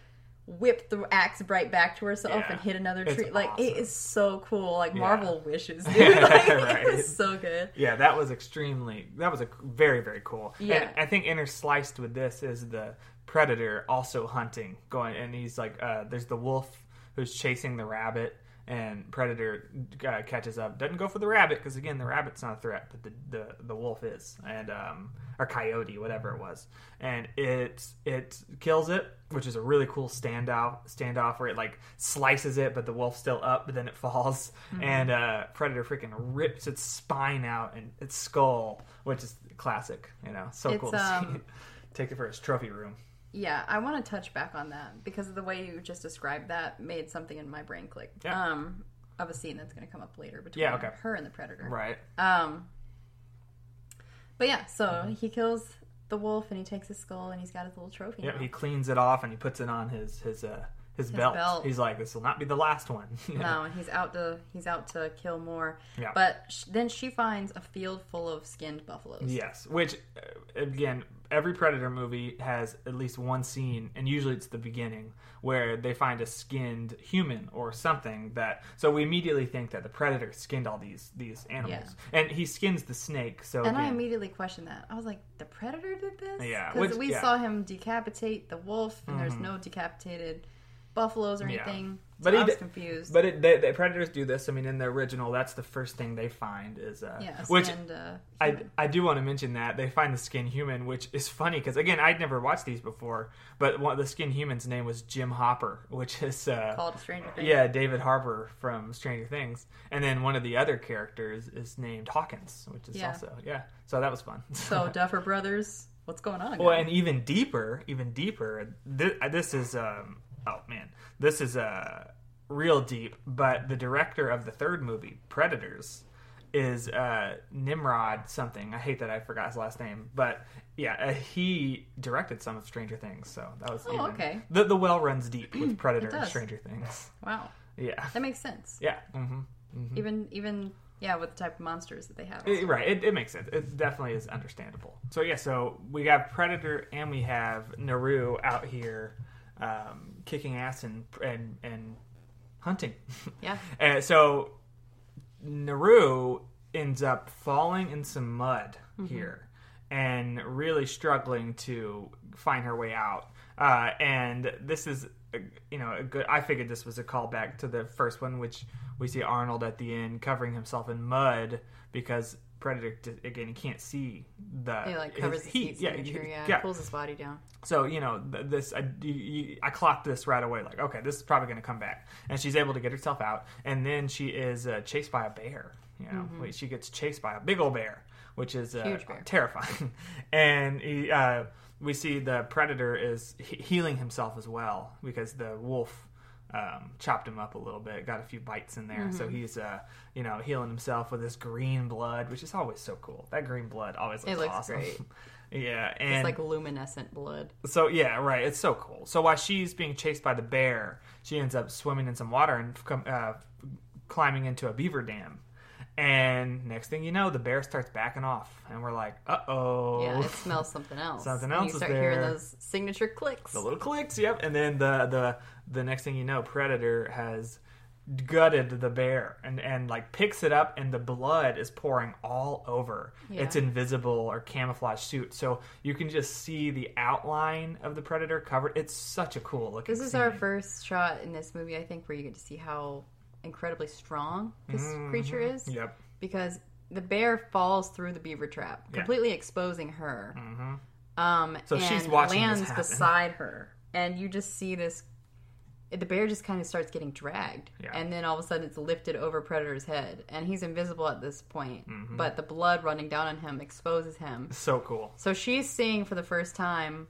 whip the axe right back to herself
Yeah.
and hit another
It's
tree. Like it
awesome.
is so cool. Like
Yeah.
Marvel wishes, [laughs] dude. [laughs] Like,
Right.
It was so good.
Yeah, that was extremely. That was a very very cool.
Yeah.
and I think intersliced with this is the predator also hunting, going, and he's like, uh, there's the wolf who's chasing the rabbit, and predator uh, catches up. Doesn't go for the rabbit because again, the rabbit's not a threat, but the the, the wolf is, and um, or coyote, whatever it was, and it it kills it, which is a really cool standoff standoff where it like slices it, but the wolf's still up, but then it [laughs] falls,
Mm-hmm.
and uh, predator freaking rips its spine out and its skull, which is classic, you know, so
It's,
cool to see.
um, [laughs]
Take it for his trophy room.
Yeah, I want to touch back on that because the way you just described that made something in my brain click.
Yeah.
Um, of a scene that's going to come up later between
Yeah, okay.
her and the predator.
Right.
Um, but yeah, so
Mm-hmm.
he kills the wolf and he takes his skull and he's got his little trophy. Now.
he cleans it off and he puts it on his his uh his, belt.
belt.
He's like, this will not be the last one. [laughs]
No, and he's out to he's out to kill more.
Yeah.
But sh- then she finds a field full of skinned buffaloes.
Yes, which uh, again, every Predator movie has at least one scene, and usually it's the beginning where they find a skinned human or something that. So we immediately think that the Predator skinned all these these animals, and he skins the snake. So
And I immediately questioned that. I was like, the predator did this?
Yeah,
Because we
yeah. Mm-hmm.
saw him decapitate the wolf, and there's no decapitated buffaloes or
Yeah.
anything.
But
so
he
I was
d-
confused.
But it, the, the predators do this. I mean, in the original, that's the first thing they find is uh,
yeah,
which
skinned, uh,
I,
human.
I do want to mention that they find the skin human, which is funny because again I'd never watched these before, but one, the skin human's name was Jim Hopper, which is uh,
called stranger thing.
yeah David Harbour from Stranger Things, and then one of the other characters is named Hawkins, which is
Yeah.
also yeah. So that was fun.
So [laughs] Duffer Brothers, what's going on?
well,
guys?
and even deeper, even deeper. This, this is um oh man, this is uh real deep. But the director of the third movie, Predators, is uh Nimrod something. I hate that I forgot his last name, but yeah, uh, he directed some of Stranger Things. So that was
Oh,
even,
okay.
The the well runs deep with [clears throat] Predator and. Stranger Things.
wow,
Yeah,
that makes sense.
yeah. hmm
Even even yeah, with the type of monsters that they have.
It- right, it, it makes sense. It definitely is understandable. So yeah, so we have Predator and we have Naru out here um, kicking ass and and and hunting. [laughs]
Yeah. [laughs]
and so Naru ends up falling in some mud here and really struggling to find her way out. Uh, and this is, you know, a good. I figured this was a callback to the first one, which we see Arnold at the end covering himself in mud because Predator again he can't see the
He like covers his
heat.
heat
Yeah,
signature,
he-
yeah, pulls his body down.
so you know th- this, I, you, I clocked this right away. Like, okay, this is probably going to come back, and she's able to get herself out, and then she is uh, chased by a bear. You know, Wait, she gets chased by a big old bear, which is uh,
Mm-hmm. Huge bear.
terrifying. [laughs] and he, uh, we see the predator is he- healing himself as well because the wolf um, chopped him up a little bit, got a few bites in there. So
Mm-hmm.
he's, uh, you know, healing himself with this green blood, which is always so cool. That green blood always looks,
It looks
awesome.
great. [laughs]
yeah, and
It's like luminescent blood.
so yeah, right. It's so cool. So while she's being chased by the bear, she ends up swimming in some water and uh, climbing into a beaver dam. And next thing you know, the bear starts backing off, and we're like, "Uh oh!"
Yeah, it [laughs] smells something else.
Something else
And
You
start hearing those signature clicks.
the little clicks. Yep. And then the the the next thing you know, Predator has gutted the bear and and like picks it up and the blood is pouring all over
Yeah.
its invisible or camouflage suit so you can just see the outline of the predator covered it's such a cool looking
This is our first shot in this movie, I think, where you get to see how incredibly strong this
Mm-hmm.
creature is.
yep
Because the bear falls through the beaver trap,
Yeah.
completely exposing her. Um,
So
and
she's watching
lands beside her, and you just see this. The bear just kind of starts getting dragged,
Yeah.
and then all of a sudden it's lifted over Predator's head, and he's invisible at this point.
Mm-hmm.
But the blood running down on him exposes him.
so cool
So she's seeing for the first time,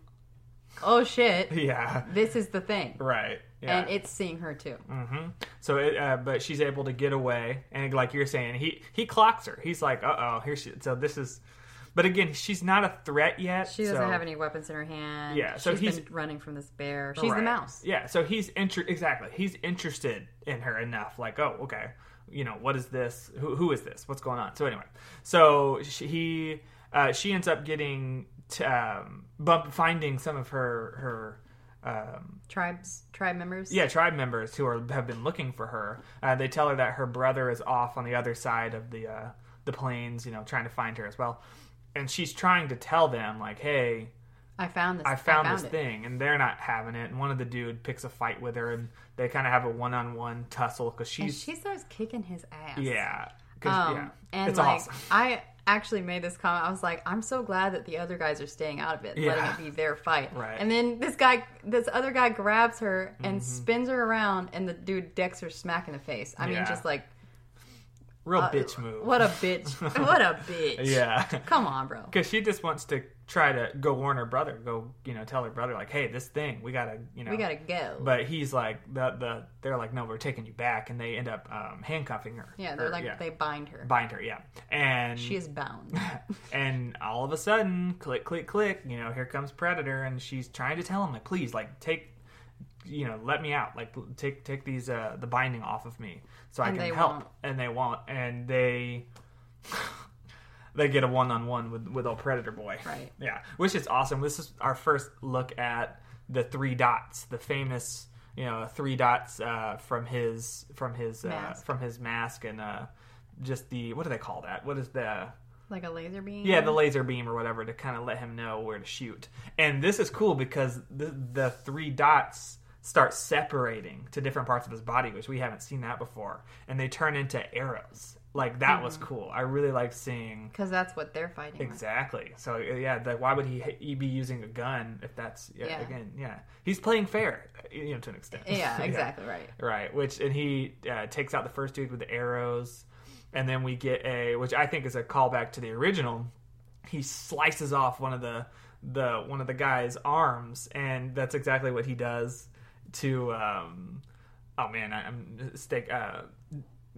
"Oh shit, [laughs]
yeah
this is the thing,"
right yeah
and it's seeing her too.
hmm So, it, uh, but she's able to get away, and like you're saying, he he clocks her. He's like, "Uh oh, here she." So this is, but again, she's not a threat yet.
She doesn't
so-
have any weapons in her hand.
Yeah, so
she's
he's-
running from this bear. She's the mouse.
Yeah, so he's inter- exactly. He's interested in her enough. Like, oh, okay, you know, what is this? Who who is this? What's going on? So anyway, so she, he uh, she ends up getting t- um, bump finding some of her her. Um,
Tribes, tribe members.
yeah, tribe members who are have been looking for her. Uh, they tell her that her brother is off on the other side of the uh, the plains, you know, trying to find her as well. And she's trying to tell them like, "Hey,
I found this.
I found, this
it.
thing," and they're not having it. And one of the dude picks a fight with her, and they kind of have a one on one tussle because
And she starts kicking his ass.
yeah,
Um,
yeah,
and
it's
like
awesome.
I actually made this comment. I was like, I'm so glad that the other guys are staying out of it,
Yeah.
letting it be their fight.
Right.
And then this guy, this other guy, grabs her and
Mm-hmm.
spins her around, and the dude decks her smack in the face. I mean, just like
Real
uh,
bitch move.
What a bitch! [laughs] what a bitch!
yeah.
Come on, bro. [laughs]
Because she just wants to try to go warn her brother, go you know tell her brother like, hey, this thing we gotta you know
We gotta go.
But he's like the the they're like no, we're taking you back, and they end up um, handcuffing her.
yeah, they're
Or,
like they bind her.
bind her, yeah, and
She is bound. [laughs]
and all of a sudden, click, click, click, you know, here comes Predator, and she's trying to tell him like, please, like take, you know, let me out, like take take these uh the binding off of me so I
And
can
they
help,
won't.
and they won't, and they. They get a one-on-one with with old Predator Boy,
Right.
Yeah, which is awesome. This is our first look at the three dots, the famous, you know, three dots uh, from his from his uh,
Mask.
from his mask, and uh, just the what do they call that? What is the
like a laser beam.
yeah, the laser beam or whatever to kind of let him know where to shoot. And this is cool because the the three dots start separating to different parts of his body, which we haven't seen that before, and they turn into arrows. Like that was cool. I really like seeing
because that's what they're fighting. with.
exactly. So yeah, like why would he, he be using a gun if that's yeah,
Yeah.
again yeah he's playing fair you know to an extent. [laughs]
Yeah, exactly right.
Right, which and he uh, takes out the first dude with the arrows, and then we get a which I think is a callback to the original. He slices off one of the the one of the guy's arms, and that's exactly what he does to. Um, oh man, I, I'm stake, uh,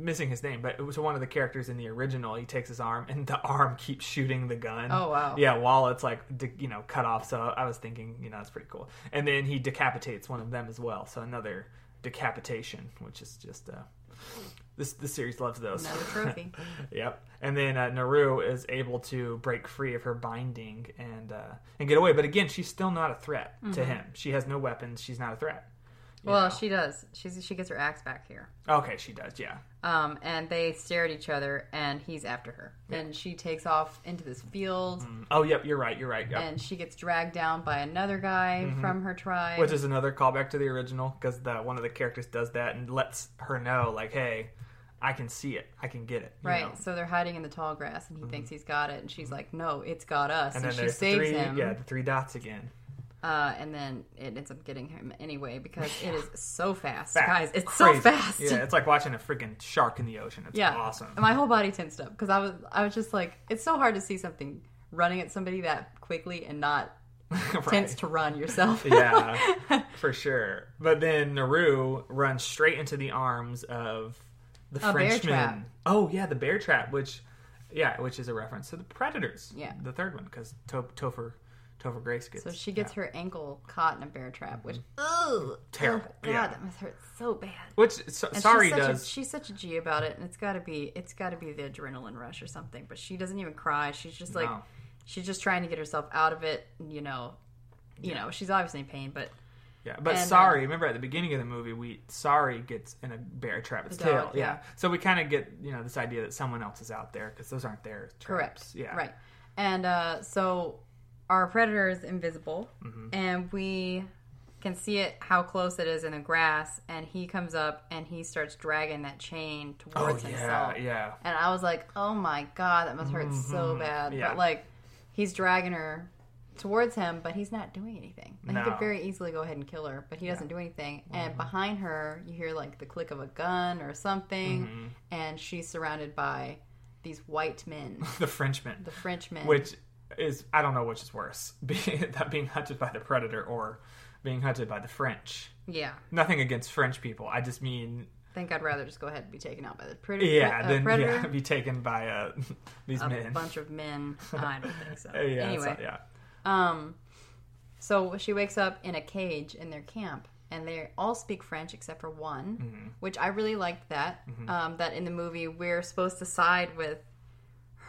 missing his name, but it was one of the characters in the original. He takes his arm, and the arm keeps shooting the gun.
Oh, wow.
Yeah, while it's like you know cut off. So I was thinking, you know, that's pretty cool. And then he decapitates one of them as well. So another decapitation, which is just uh, this the series loves those.
Another trophy. [laughs]
yep. And then uh, Naru is able to break free of her binding and uh, and get away. But again, she's still not a threat to him. She has no weapons. She's not a threat.
well,
know.
she does. She's she gets her axe back here.
okay, she does. Yeah.
Um, and they stare at each other, and he's after her. And she takes off into this field,
Oh, yep. You're right. You're right. Yep.
and she gets dragged down by another guy from her tribe.
Which is another callback to the original because the one of the characters does that and lets her know, like, hey, I can see it, I can get it. you
right.
know? Mm-hmm.
So they're hiding in the tall grass, and he thinks he's got it, and she's like, "No, it's got us."
And
And,
then
she saves
three,
him.
yeah, the three dots again.
Uh, and then it ends up getting him anyway because it is [laughs] so fast,
Fast.
guys. It's
Crazy.
so fast.
Yeah, it's like watching a freaking shark in the ocean. It's
Yeah.
awesome.
My whole body tensed up because I was I was just like, it's so hard to see something running at somebody that quickly and not [laughs]
Right.
tense to run yourself. [laughs]
yeah, for sure. But then Naru runs straight into the arms of the
A
Frenchman. Oh yeah, the bear trap, which yeah, which is a reference to the Predators.
Yeah.
the third one because to- Topher Topher Grace gets.
So she gets her ankle caught in a bear trap, which ugh,
Mm-hmm. Terrible.
oh, God,
Yeah.
that must hurt so bad.
Which so, sorry
she's such
does
A, she's such a G about it, and it's got to be it's got to be the adrenaline rush or something. But she doesn't even cry. She's just like
No.
she's just trying to get herself out of it. You know, you know she's obviously in pain, but
Yeah, but
And, uh,
sorry. remember at the beginning of the movie, we Sarii gets in a bear trap. Its tail. yeah.
yeah.
So we kind of get you know this idea that someone else is out there because those aren't their
Correct.
traps. Yeah.
Right. And uh, so our predator is invisible,
Mm-hmm.
and we can see it how close it is in the grass. And he comes up and he starts dragging that chain
Oh
towards
yeah,
himself.
yeah.
And I was like, oh my god, that must hurt so bad.
Mm-hmm. Yeah.
But like, he's dragging her towards him, but he's not doing anything. And he could very easily go ahead and kill her, but he doesn't do anything. And behind her, you hear like the click of a gun or something,
Mm-hmm.
and she's surrounded by these white men, [laughs]
The Frenchmen.
the Frenchmen.
which is I don't know which is worse, [laughs] being that being hunted by the predator or being hunted by the French.
yeah,
Nothing against French people. I just mean
I think I'd rather just go ahead and be taken out by the predator.
yeah,
uh,
then
predator.
yeah, be taken by uh, [laughs] these
a
men.
bunch of men. [laughs] I don't think so.
yeah,
anyway,
so- yeah.
Um, so she wakes up in a cage in their camp, and they all speak French except for one,
Mm-hmm.
which I really liked that. Um, that in the movie we're supposed to side with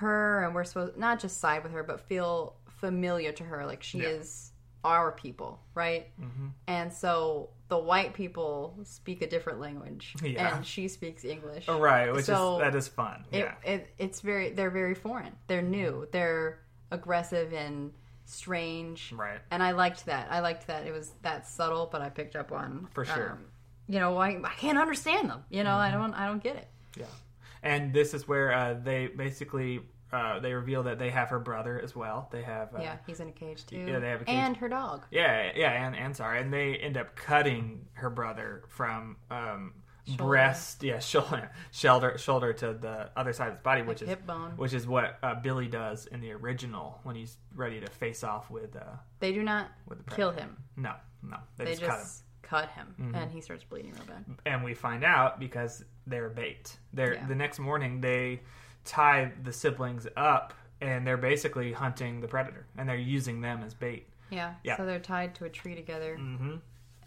her, and we're supposed not just side with her, but feel familiar to her, like she
Yeah.
is our people, right?
Mm-hmm.
And so the white people speak a different language,
Yeah.
and she speaks English.
Oh, right, which
So-
is that is fun.
It,
yeah.
it, it's very they're very foreign. They're new. They're aggressive and strange.
Right.
And I liked that. I liked that it was that subtle, but I picked up on
For sure.
um, you know, I, I can't understand them. You know, I
Mm-hmm.
don't I don't get it.
Yeah, and this is where uh, they basically uh, they reveal that they have her brother as well. They have uh,
yeah, he's in a cage too.
yeah, they have a cage.
And her dog.
yeah, yeah, and and sorry, and they end up cutting her brother from um,
Shoulder.
breast, yeah, [laughs] shoulder, shoulder, shoulder to the other side of his body, which is
hip bone.
which is what uh, Billy does in the original when he's ready to face off with. Uh,
They do not
With the
kill him.
no, no, they,
They
just,
just,
cut him.
cut him,
Mm-hmm.
and he starts bleeding real bad.
and we find out because they're bait. They're
Yeah.
the next morning they tie the siblings up and they're basically hunting the predator and they're using them as bait.
Yeah.
Yeah.
So they're tied to a tree together
Mm-hmm.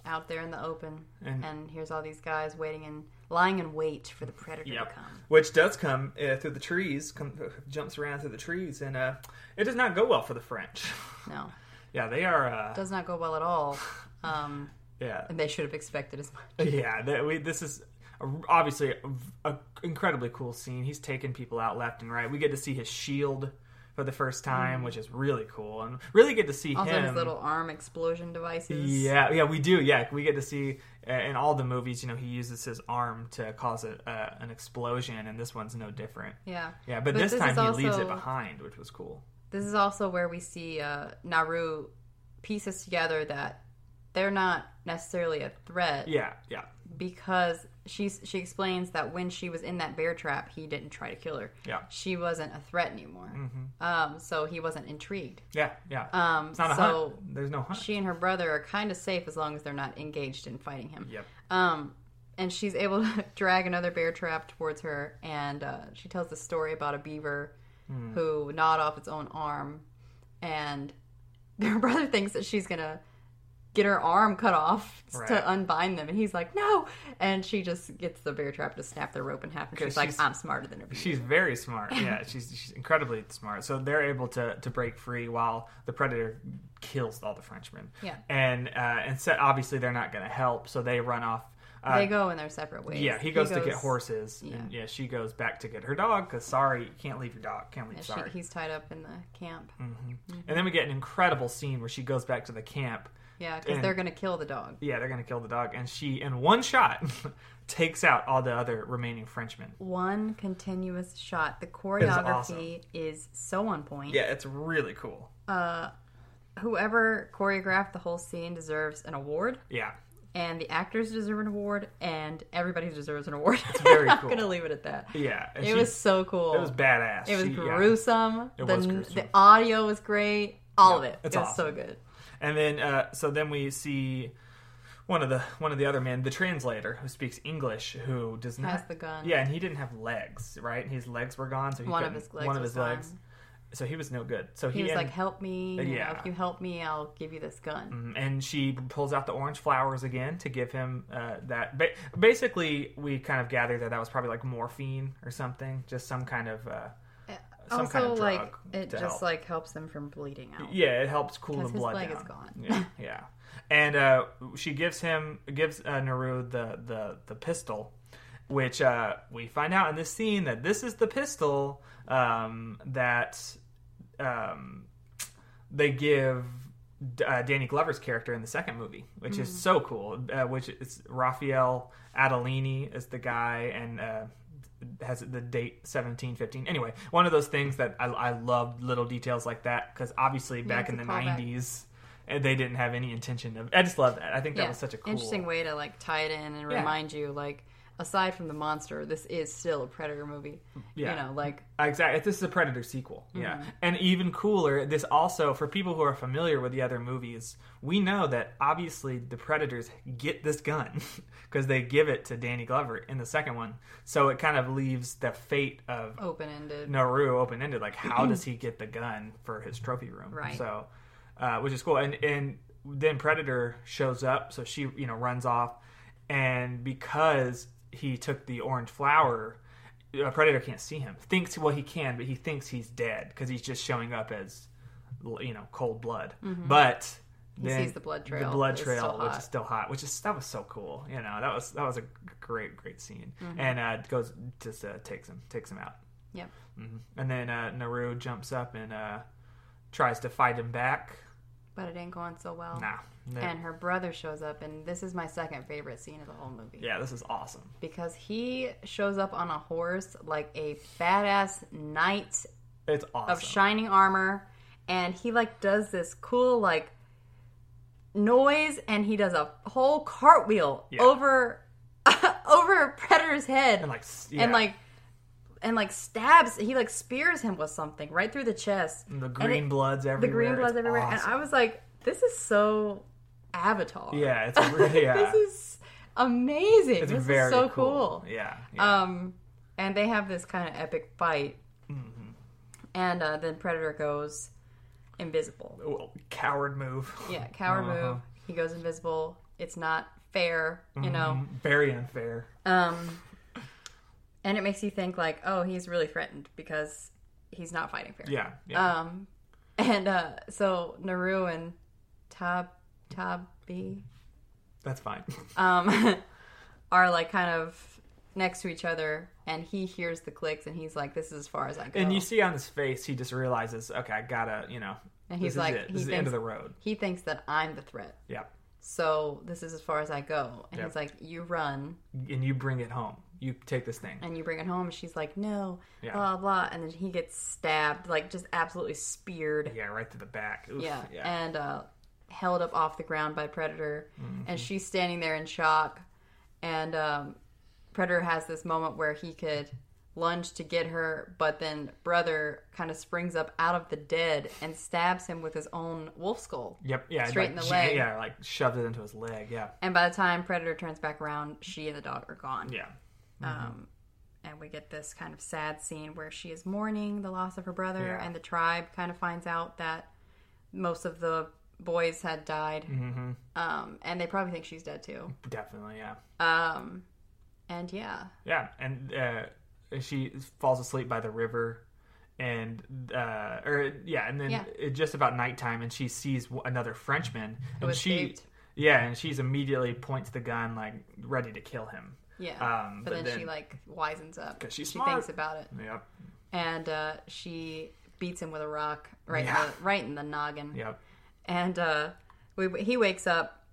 out there in the open,
And-
and, here's all these guys waiting and lying in wait for the predator
Yep.
to come.
Which does come uh, through the trees, come, jumps around through the trees, and uh, it does not go well for the French. [laughs]
No.
yeah, they are. Uh,
does not go well at all. Um, [laughs]
yeah,
and they should have expected as much.
yeah. That we, this is obviously a, a incredibly cool scene. He's taking people out left and right. We get to see his shield for the first time, which is really cool, and really get to see
Mm. Also,
him.
his little arm explosion devices.
Yeah, yeah, we do. Yeah, we get to see uh, in all the movies. You know, he uses his arm to cause a, uh, an explosion, and this one's no different.
Yeah.
Yeah, but,
But
this,
this
time he leaves it behind, which was cool.
This is also where we see uh, Naru pieces together that they're not necessarily a threat
Yeah, yeah,
because she's she explains that when she was in that bear trap, he didn't try to kill her.
yeah,
She wasn't a threat anymore. Hmm. Um, so he wasn't intrigued.
yeah, yeah.
Um,
it's not a
so
hunt. There's no hunt.
she and her brother are kind of safe as long as they're not engaged in fighting him.
Yep.
Um, and she's able to [laughs] drag another bear trap towards her, and uh, she tells the story about a beaver
Hmm.
who gnawed off its own arm, and [laughs] her brother thinks that she's gonna get her arm cut off
Right.
to unbind them, and he's like, "No!" And she just gets the bear trap to snap their rope in half, and
Because
she's like,
she's-
"I'm smarter than her."
She's very smart. [laughs] Yeah, she's she's incredibly smart. So they're able to to break free while the predator kills all the Frenchmen.
Yeah.
and uh, and so obviously they're not going to help, so they run off. Uh,
they go in their separate ways.
Yeah, he goes, to get horses,
yeah.
and yeah, she goes back to get her dog because sorry, you can't leave your dog. Can't leave.
Yeah, she, he's tied up in the camp.
and then we get an incredible scene where she goes back to the camp.
Yeah, because they're gonna kill the dog.
Yeah, they're gonna kill the dog, and she, in one shot, [laughs] takes out all the other remaining Frenchmen.
One continuous shot. The choreography is, so on point.
Yeah, it's really cool.
Uh, whoever choreographed the whole scene deserves an award,
Yeah,
and the actors deserve an award, and everybody deserves an award.
It's
very [laughs]
cool.
I'm gonna leave it at that.
yeah.
It
she-
was so cool.
it was badass.
It was
She- yeah.
gruesome.
It
the,
was gruesome.
the audio was great. All of it.
it's
it was
awesome.
so good.
And then, uh, so then we see one of the one of the other men, the translator, who speaks English, who does not
Has the gun.
Yeah, and he didn't have legs, right? His legs were gone, so he
One of his legs
one of his legs. So he was no good. So he,
He was
and,
like, "Help me! you know,
Yeah.
if you help me, I'll give you this gun."
Mhm, and she pulls out the orange flowers again to give him uh, that. Ba- basically, we kind of gathered that that was probably like morphine or something, just some kind of uh, some
also,
kind of drug.
like it just
help.
like helps them from bleeding out.
Yeah, it helps cool the
'Cause his
blood down.
is gone.
Yeah, [laughs] yeah. And uh, she gives him gives uh, Naru the the the pistol, which uh, we find out in this scene that this is the pistol um, that um, they give uh, Danny Glover's character in the second movie, which is so cool. Uh, which is Raphael Adolini is the guy, and uh, has the date seventeen fifteen. Anyway, one of those things that I, I love little details like that because obviously back in the nineties. And they didn't have any intention of. I just love that. I think that
Yeah.
was such a cool,
interesting way to like tie it in and
Yeah.
remind you like aside from the monster, this is still a predator movie.
Yeah.
You know, like
Exactly. This is a Predator sequel.
Mm-hmm.
Yeah. And even cooler, this also, for people who are familiar with the other movies, we know that obviously the Predators get this gun [laughs] because they give it to Danny Glover in the second one. So it kind of leaves the fate of
open ended.
Naru open ended. Like, how does [clears throat] he get the gun for his trophy room?
Right.
So, uh, which is cool. And, and then Predator shows up. So she, you know, runs off. And because he took the orange flower, a predator can't see him. Thinks well he can, but he thinks he's dead because he's just showing up as you know cold blood. But
Mm-hmm. He
then
sees the blood trail,
the blood trail, which
hot.
is still hot, which is that was so cool. You know, that was that was a great great scene,
Mm-hmm.
and uh, goes just uh, takes him takes him out,
Yep.
hmm and then uh, Naru jumps up and uh, tries to fight him back.
But it ain't going so well.
Nah, no.
And her brother shows up, and this is my second favorite scene of the whole movie.
yeah, this is awesome.
Because he shows up on a horse like a badass knight
It's awesome.
of shining armor, and he like does this cool like noise, and he does a whole cartwheel
Yeah.
over [laughs] over Predator's head,
and like yeah.
and like and like stabs. He like spears him with something right through the chest.
the
and
green
it-
bloods everywhere.
the green blood's
It's
everywhere,
awesome.
and I was like, "This is so Avatar."
Yeah, [laughs] it's really yeah.
this is amazing.
it's
this
very
is so
cool.
cool.
Yeah, yeah.
Um, and they have this kind of epic fight,
Mm-hmm.
and uh, then Predator goes invisible.
Well, coward move.
Yeah, coward
Uh-huh.
move. He goes invisible. It's not fair, you know.
Mhm. very unfair.
Um, and it makes you think like, oh, he's really threatened because he's not fighting fair.
Yeah, yeah.
Um, and uh, so Naru and Tab Taabe
That's fine. [laughs]
um, [laughs] are like kind of next to each other, and he hears the clicks, and he's like, "This is as far as I go."
And you see on his face, he just realizes, okay, I gotta, you know,
And
this
he's
is
like-
it.
he
this is the end of the road.
he thinks that I'm the threat,
Yeah,
so this is as far as I go. And
Yep.
he's like, "You run,
and you bring it home. You take this thing.
and you bring it home." And she's like, "No,"
Yeah.
blah blah. And then he gets stabbed, like just absolutely speared.
Yeah, right to the back. Oof,
Yeah,
yeah.
and uh, held up off the ground by Predator,
Mm-hmm.
and she's standing there in shock. And um, Predator has this moment where he could lunge to get her, but then Brother kind of springs up out of the dead and stabs him with his own wolf skull.
Yep. Yeah.
straight
like,
in the leg.
Yeah, like shoved it into his leg. Yeah.
And by the time Predator turns back around, she and the dog are gone.
Yeah.
Um, and we get this kind of sad scene where she is mourning the loss of her brother,
Yeah.
and the tribe kind of finds out that most of the boys had died.
Mm-hmm.
Um, and they probably think she's dead too.
Definitely. Yeah.
Um, and yeah,
Yeah, and uh, she falls asleep by the river, and uh, or yeah, and then
Yeah.
it, just about nighttime, and she sees another Frenchman, and she
escaped.
yeah, and she's immediately points the gun like ready to kill him.
Yeah.
Um,
but,
but
then, she like wisens up
'Cause she's
she
smart.
thinks about it,
Yep,
and uh, she beats him with a rock right
Yeah.
in the, right in the noggin.
yep,
And uh, we, he wakes up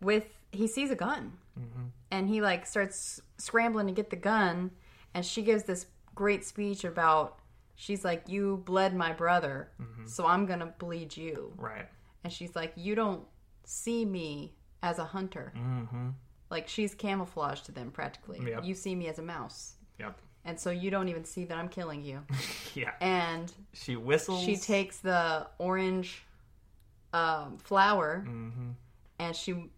with he sees a gun,
Mm-hmm.
and he like starts scrambling to get the gun, and she gives this great speech about. She's like, "You bled my brother,
Mm-hmm.
so I'm gonna bleed you."
right,
And she's like, "You don't see me as a hunter."
mm-hmm.
Like she's camouflaged to them practically.
Yep.
You see me as a mouse,
yep,
and so you don't even see that I'm killing you. [laughs]
yeah.
And
She whistles.
she takes the orange um, flower
Mm-hmm.
and she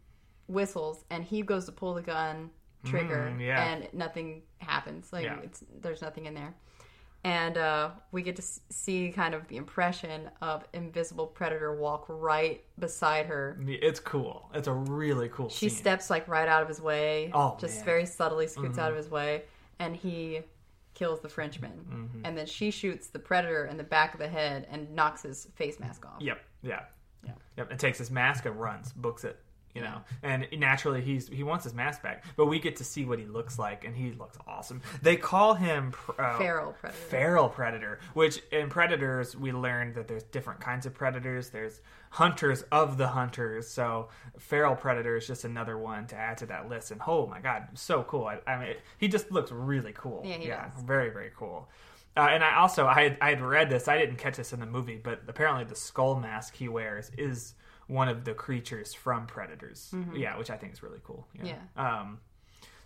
whistles, and he goes to pull the gun trigger,
Mm, yeah.
and nothing happens. Like
Yeah.
it's there's nothing in there. And uh, we get to see kind of the impression of invisible predator walk right beside her.
It's cool. It's a really cool.
She
scene.
steps like right out of his way.
Oh,
just
man. Mm-hmm.
very subtly scoots out of his way, and he kills the Frenchman,
Mm-hmm.
and then she shoots the predator in the back of the head and knocks his face mask off.
Yep. Yeah.
Yeah.
Yep. And takes his mask and runs, books it. You know, and naturally he's he wants his mask back, but we get to see what he looks like, and he looks awesome. They call him uh,
Feral predator.
feral predator, which in predators we learned that there's different kinds of predators. There's hunters of the hunters, so feral predator is just another one to add to that list. And oh my god, so cool! I, I mean, he just looks really cool.
Yeah, he does.
very very cool. Uh, and I also I had, I had read this. I didn't catch this in the movie, but apparently the skull mask he wears is one of the creatures from Predators. Yeah, which I think is really cool.
Yeah.
Um,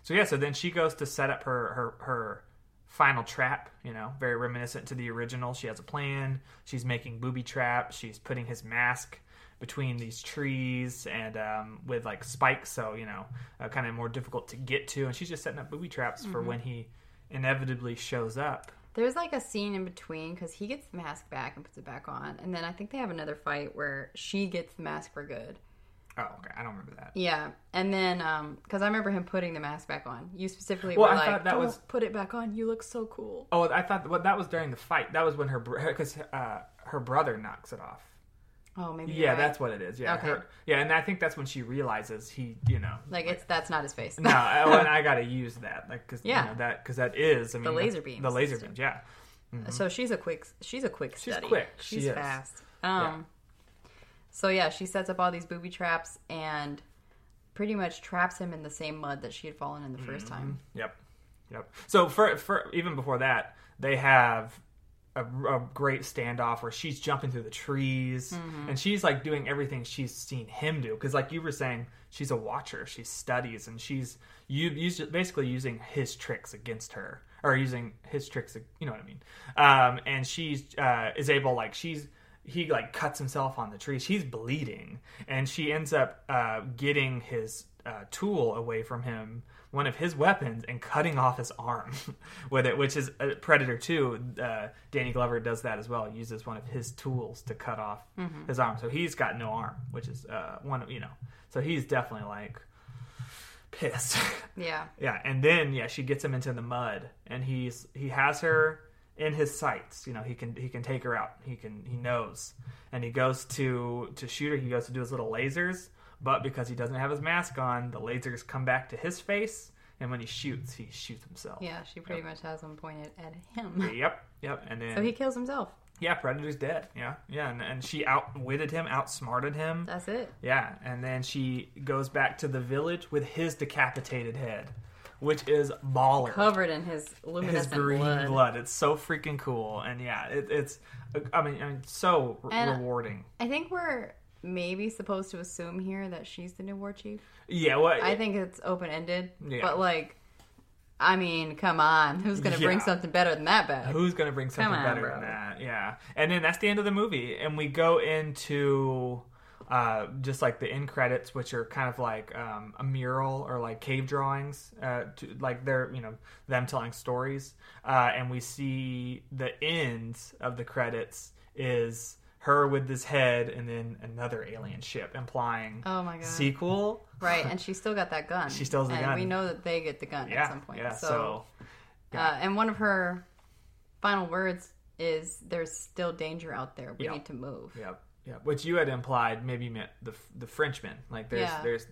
so yeah, so then she goes to set up her her her final trap. You know, very reminiscent to the original. She has a plan. She's making booby traps. She's putting his mask between these trees and um, with like spikes, so you know, uh, kind of more difficult to get to. And she's just setting up booby traps for when he inevitably shows up.
There's like a scene in between because he gets the mask back and puts it back on, and then I think they have another fight where she gets the mask for good.
Oh, okay. I don't remember that.
Yeah, and then um, because I remember him putting the mask back on. You specifically
Well,
were
I
like,
thought that
"Don't
was-
put it back on. You look so cool."
Oh, I thought well, that was during the fight. That was when her because uh, her brother knocks it off.
Oh, maybe.
Yeah,
right.
that's what it is. Yeah,
Okay.
her- yeah, and I think that's when she realizes he, you know,
like it's that's not his face.
no, and I [laughs] got to use that, like, because
Yeah.
you know, that because that is, I mean,
the
laser
beam
the laser beams, yeah.
So she's a quick. She's a quick
She's
study.
quick.
She's
She
fast. Um. So yeah, she sets up all these booby traps and pretty much traps him in the same mud that she had fallen in the first time.
Yep, yep. So for for even before that, they have a, a great standoff where she's jumping through the trees
Mm-hmm.
and she's like doing everything she's seen him do. Because like you were saying, she's a watcher. She studies and she's you basically using his tricks against her or using his tricks. You know what I mean? Um, and she's uh, is able like she's he like cuts himself on the tree. She's bleeding, and she ends up uh, getting his uh, tool away from him, one of his weapons, and cutting off his arm [laughs] with it, which is a Predator too. Uh, Danny Glover does that as well. He uses one of his tools to cut off his arm, so he's got no arm, which is uh, one of you know. So he's definitely like pissed. [laughs]
Yeah.
Yeah, and then yeah, she gets him into the mud, and he's he has her in his sights. You know, he can he can take her out. He can he knows, and he goes to to shoot her. He goes to do his little lasers, but because he doesn't have his mask on, the lasers come back to his face, and when he shoots, he shoots himself.
Yeah, she pretty much has them pointed at him.
Yep, yep, and then
So he kills himself.
yeah, Predator's dead. Yeah, yeah, and, and she outwitted him, outsmarted him.
That's it.
Yeah, and then she goes back to the village with his decapitated head, which is baller.
Covered in his
his green
blood.
blood. It's so freaking cool, and yeah, it, it's. I mean, I mean, so re- rewarding.
I think we're maybe supposed to assume here that she's the new war chief.
Yeah, well,
I think it's open ended.
Yeah.
But like I mean, come on. [laughs] Who's gonna bring something better than that back?
who's gonna bring something
on,
better
bro.
than that? Yeah, and then that's the end of the movie, and we go into. Uh, just like the end credits, which are kind of like um, a mural or like cave drawings, uh, to, like they're you know them telling stories, uh, and we see the end of the credits is her with this head and then another alien ship, implying
Oh my god.
sequel.
Right, and [laughs] she still got that gun.
She still has the
and
gun.
we know that they get the gun
Yeah,
at some point.
yeah.
so,
So,
uh, and one of her final words is, "There's still danger out there. We
Yeah.
need to move."
Yep, yep. Which you had implied maybe meant the the Frenchman. Like there's
Yeah. Mm-hmm.
there's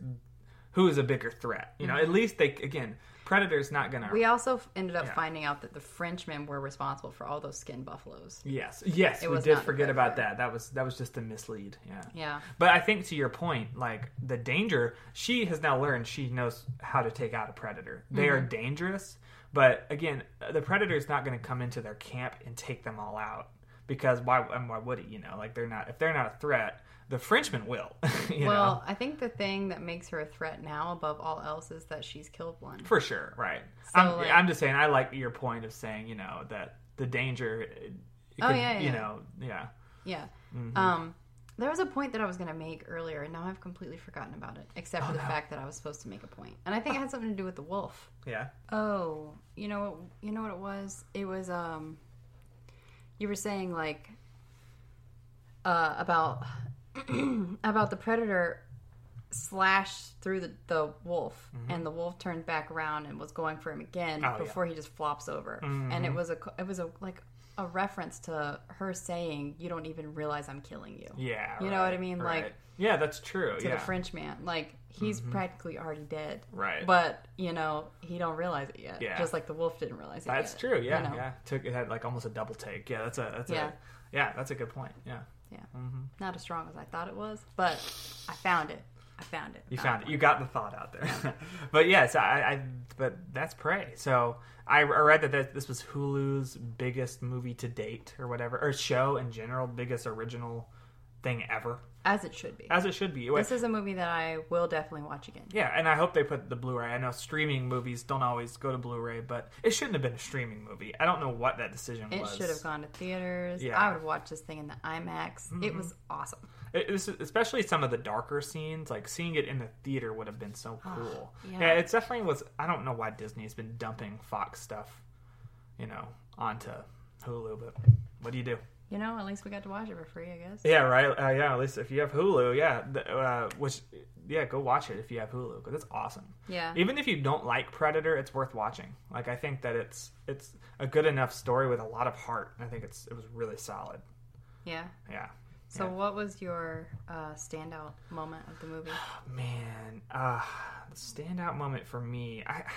who is a bigger threat. You know, at least they again, Predator's not gonna.
We also ended up
Yeah.
finding out that the Frenchmen were responsible for all those skin buffaloes.
yes, yes,
It
we did forget about that. That was that was just a mislead. Yeah.
Yeah.
But I think to your point, like the danger, she has now learned she knows how to take out a predator. They
Mm-hmm.
are dangerous, but again, the predator is not going to come into their camp and take them all out because why? And why would he? You know, like they're not if they're not a threat, the Frenchman will. [laughs]
Well,
know?
I think the thing that makes her a threat now, above all else, is that she's killed one.
For sure, right.
So,
I'm,
like-
I'm just saying, I like your point of saying, you know, that the danger, it
Oh,
could,
yeah,
you know, yeah.
Yeah.
Mm-hmm.
Um, there was a point that I was going to make earlier, and now I've completely forgotten about it, except for
Oh,
the
no.
fact that I was supposed to make a point, and I think it had something to do with the wolf.
Yeah.
Oh, you know? You know what it was? It was um. You were saying like. Uh, about [clears throat] about the predator slashed through the, the wolf, and the wolf turned back around and was going for him again
Mm-hmm. Oh, yeah.
before he just flops over. And it was a it was a like a reference to her saying, "You don't even realize I'm killing you."
Yeah.
You know what I mean?
right.
Like-
yeah, that's true.
To
yeah.
the French man, like he's practically already dead,
Right.
But you know he don't realize it yet.
Yeah.
Just like the wolf didn't realize it.
That's
yet,
true. Yeah,
you know?
yeah. Took it had like almost a double take. Yeah, that's a that's
Yeah.
a yeah, that's a good point. Yeah,
Yeah.
Mm-hmm.
Not as strong as I thought it was, but I found it. I found it.
you found it. You got the thought out there. [laughs] but yes, I, I. But that's Prey. So I, I read that this was Hulu's biggest movie to date, or whatever, or show in general, biggest original thing ever,
As it should be.
as it should be.
This is a movie that I will definitely watch again.
Yeah, and I hope they put the Blu-ray. I know streaming movies don't always go to Blu-ray, but it shouldn't have been a streaming movie. I don't know what that decision
It
was.
It should have gone to theaters.
Yeah. Mm-hmm.
I would watch this thing in the IMAX. It was awesome.
It especially some of the darker scenes, like seeing it in the theater would have been so cool.
yeah.
yeah. it's definitely was. I don't know why Disney has been dumping Fox stuff, you know, onto Hulu, but what do you do?
You know, at least we got to watch it for free, I guess.
Yeah, right. Uh, yeah, at least if you have Hulu, yeah, uh, which yeah, go watch it if you have Hulu because it's awesome.
Yeah.
Even if you don't like Predator, it's worth watching. Like I think that it's it's a good enough story with a lot of heart. I think it's it was really solid.
Yeah.
Yeah.
So,
Yeah.
what was your uh, standout moment of the movie?
Man, uh, the standout moment for me, I. [sighs]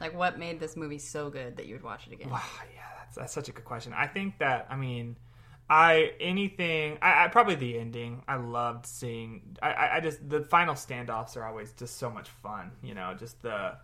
Like, what made this movie so good that you would watch it again?
Wow, yeah, that's, that's such a good question. I think that I mean, I anything. I, I probably the ending. I loved seeing. I, I, just the final standoffs are always just so much fun. You know, just the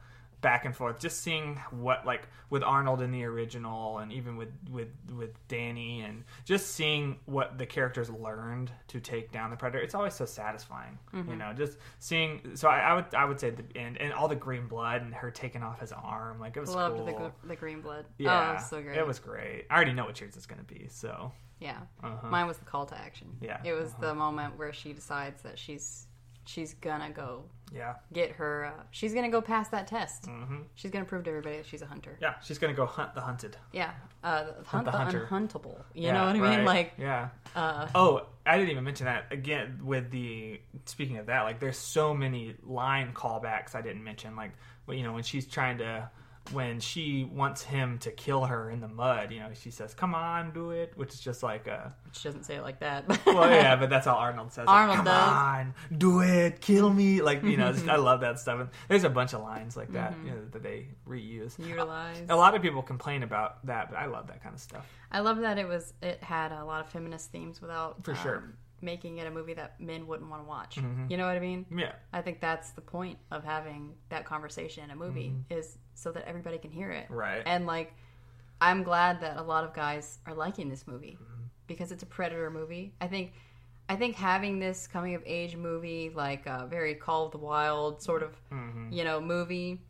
back and forth. Just seeing what like with Arnold in the original, and even with with with Danny, and just seeing what the characters learned to take down the predator. It's always so satisfying. You mm-hmm. know, just seeing. So I, I would I would say the end and all the green blood and her taking off his arm. Like it was
Loved
cool.
the, the green blood.
Yeah,
Oh, it was so great.
It was great. I already know what yours is going to be, so
Yeah.
Uh-huh.
Mine was the call to action.
Yeah,
It was the moment where she decides that she's she's gonna go
yeah,
get her. Uh, she's gonna go pass that test.
hmm
She's gonna prove to everybody that she's a hunter.
yeah. She's going to go hunt the hunted.
Yeah. Uh, hunt
the
the,
hunter.
unhuntable. You
Yeah,
know what I
right.
mean? Like,
yeah.
uh,
Oh, I didn't even mention that again with the speaking of that. Like, there's so many line callbacks I didn't mention. Like, you know, when she's trying to. When she wants him to kill her in the mud, you know, she says, "Come on, do it," which is just like a
she doesn't say it like that. [laughs]
well, yeah, but that's all Arnold says. like,
Arnold
Come
does.
on, do it, kill me. Like you know, [laughs] I love that stuff. And there's a bunch of lines like that
Mm-hmm.
you know, that they reuse.
Utilize.
A lot of people complain about that, but I love that kind of stuff.
I love that it was it had a lot of feminist themes without
For sure.
um, making it a movie that men wouldn't want to watch.
Mm-hmm.
You know what I mean?
Yeah,
I think that's the point of having that conversation in a movie is so that everybody can hear it.
Right.
And like I'm glad that a lot of guys are liking this movie
Mm-hmm.
because it's a predator movie. I think I think having this coming of age movie like a very Call of the Wild sort of,
Mm-hmm.
you know, movie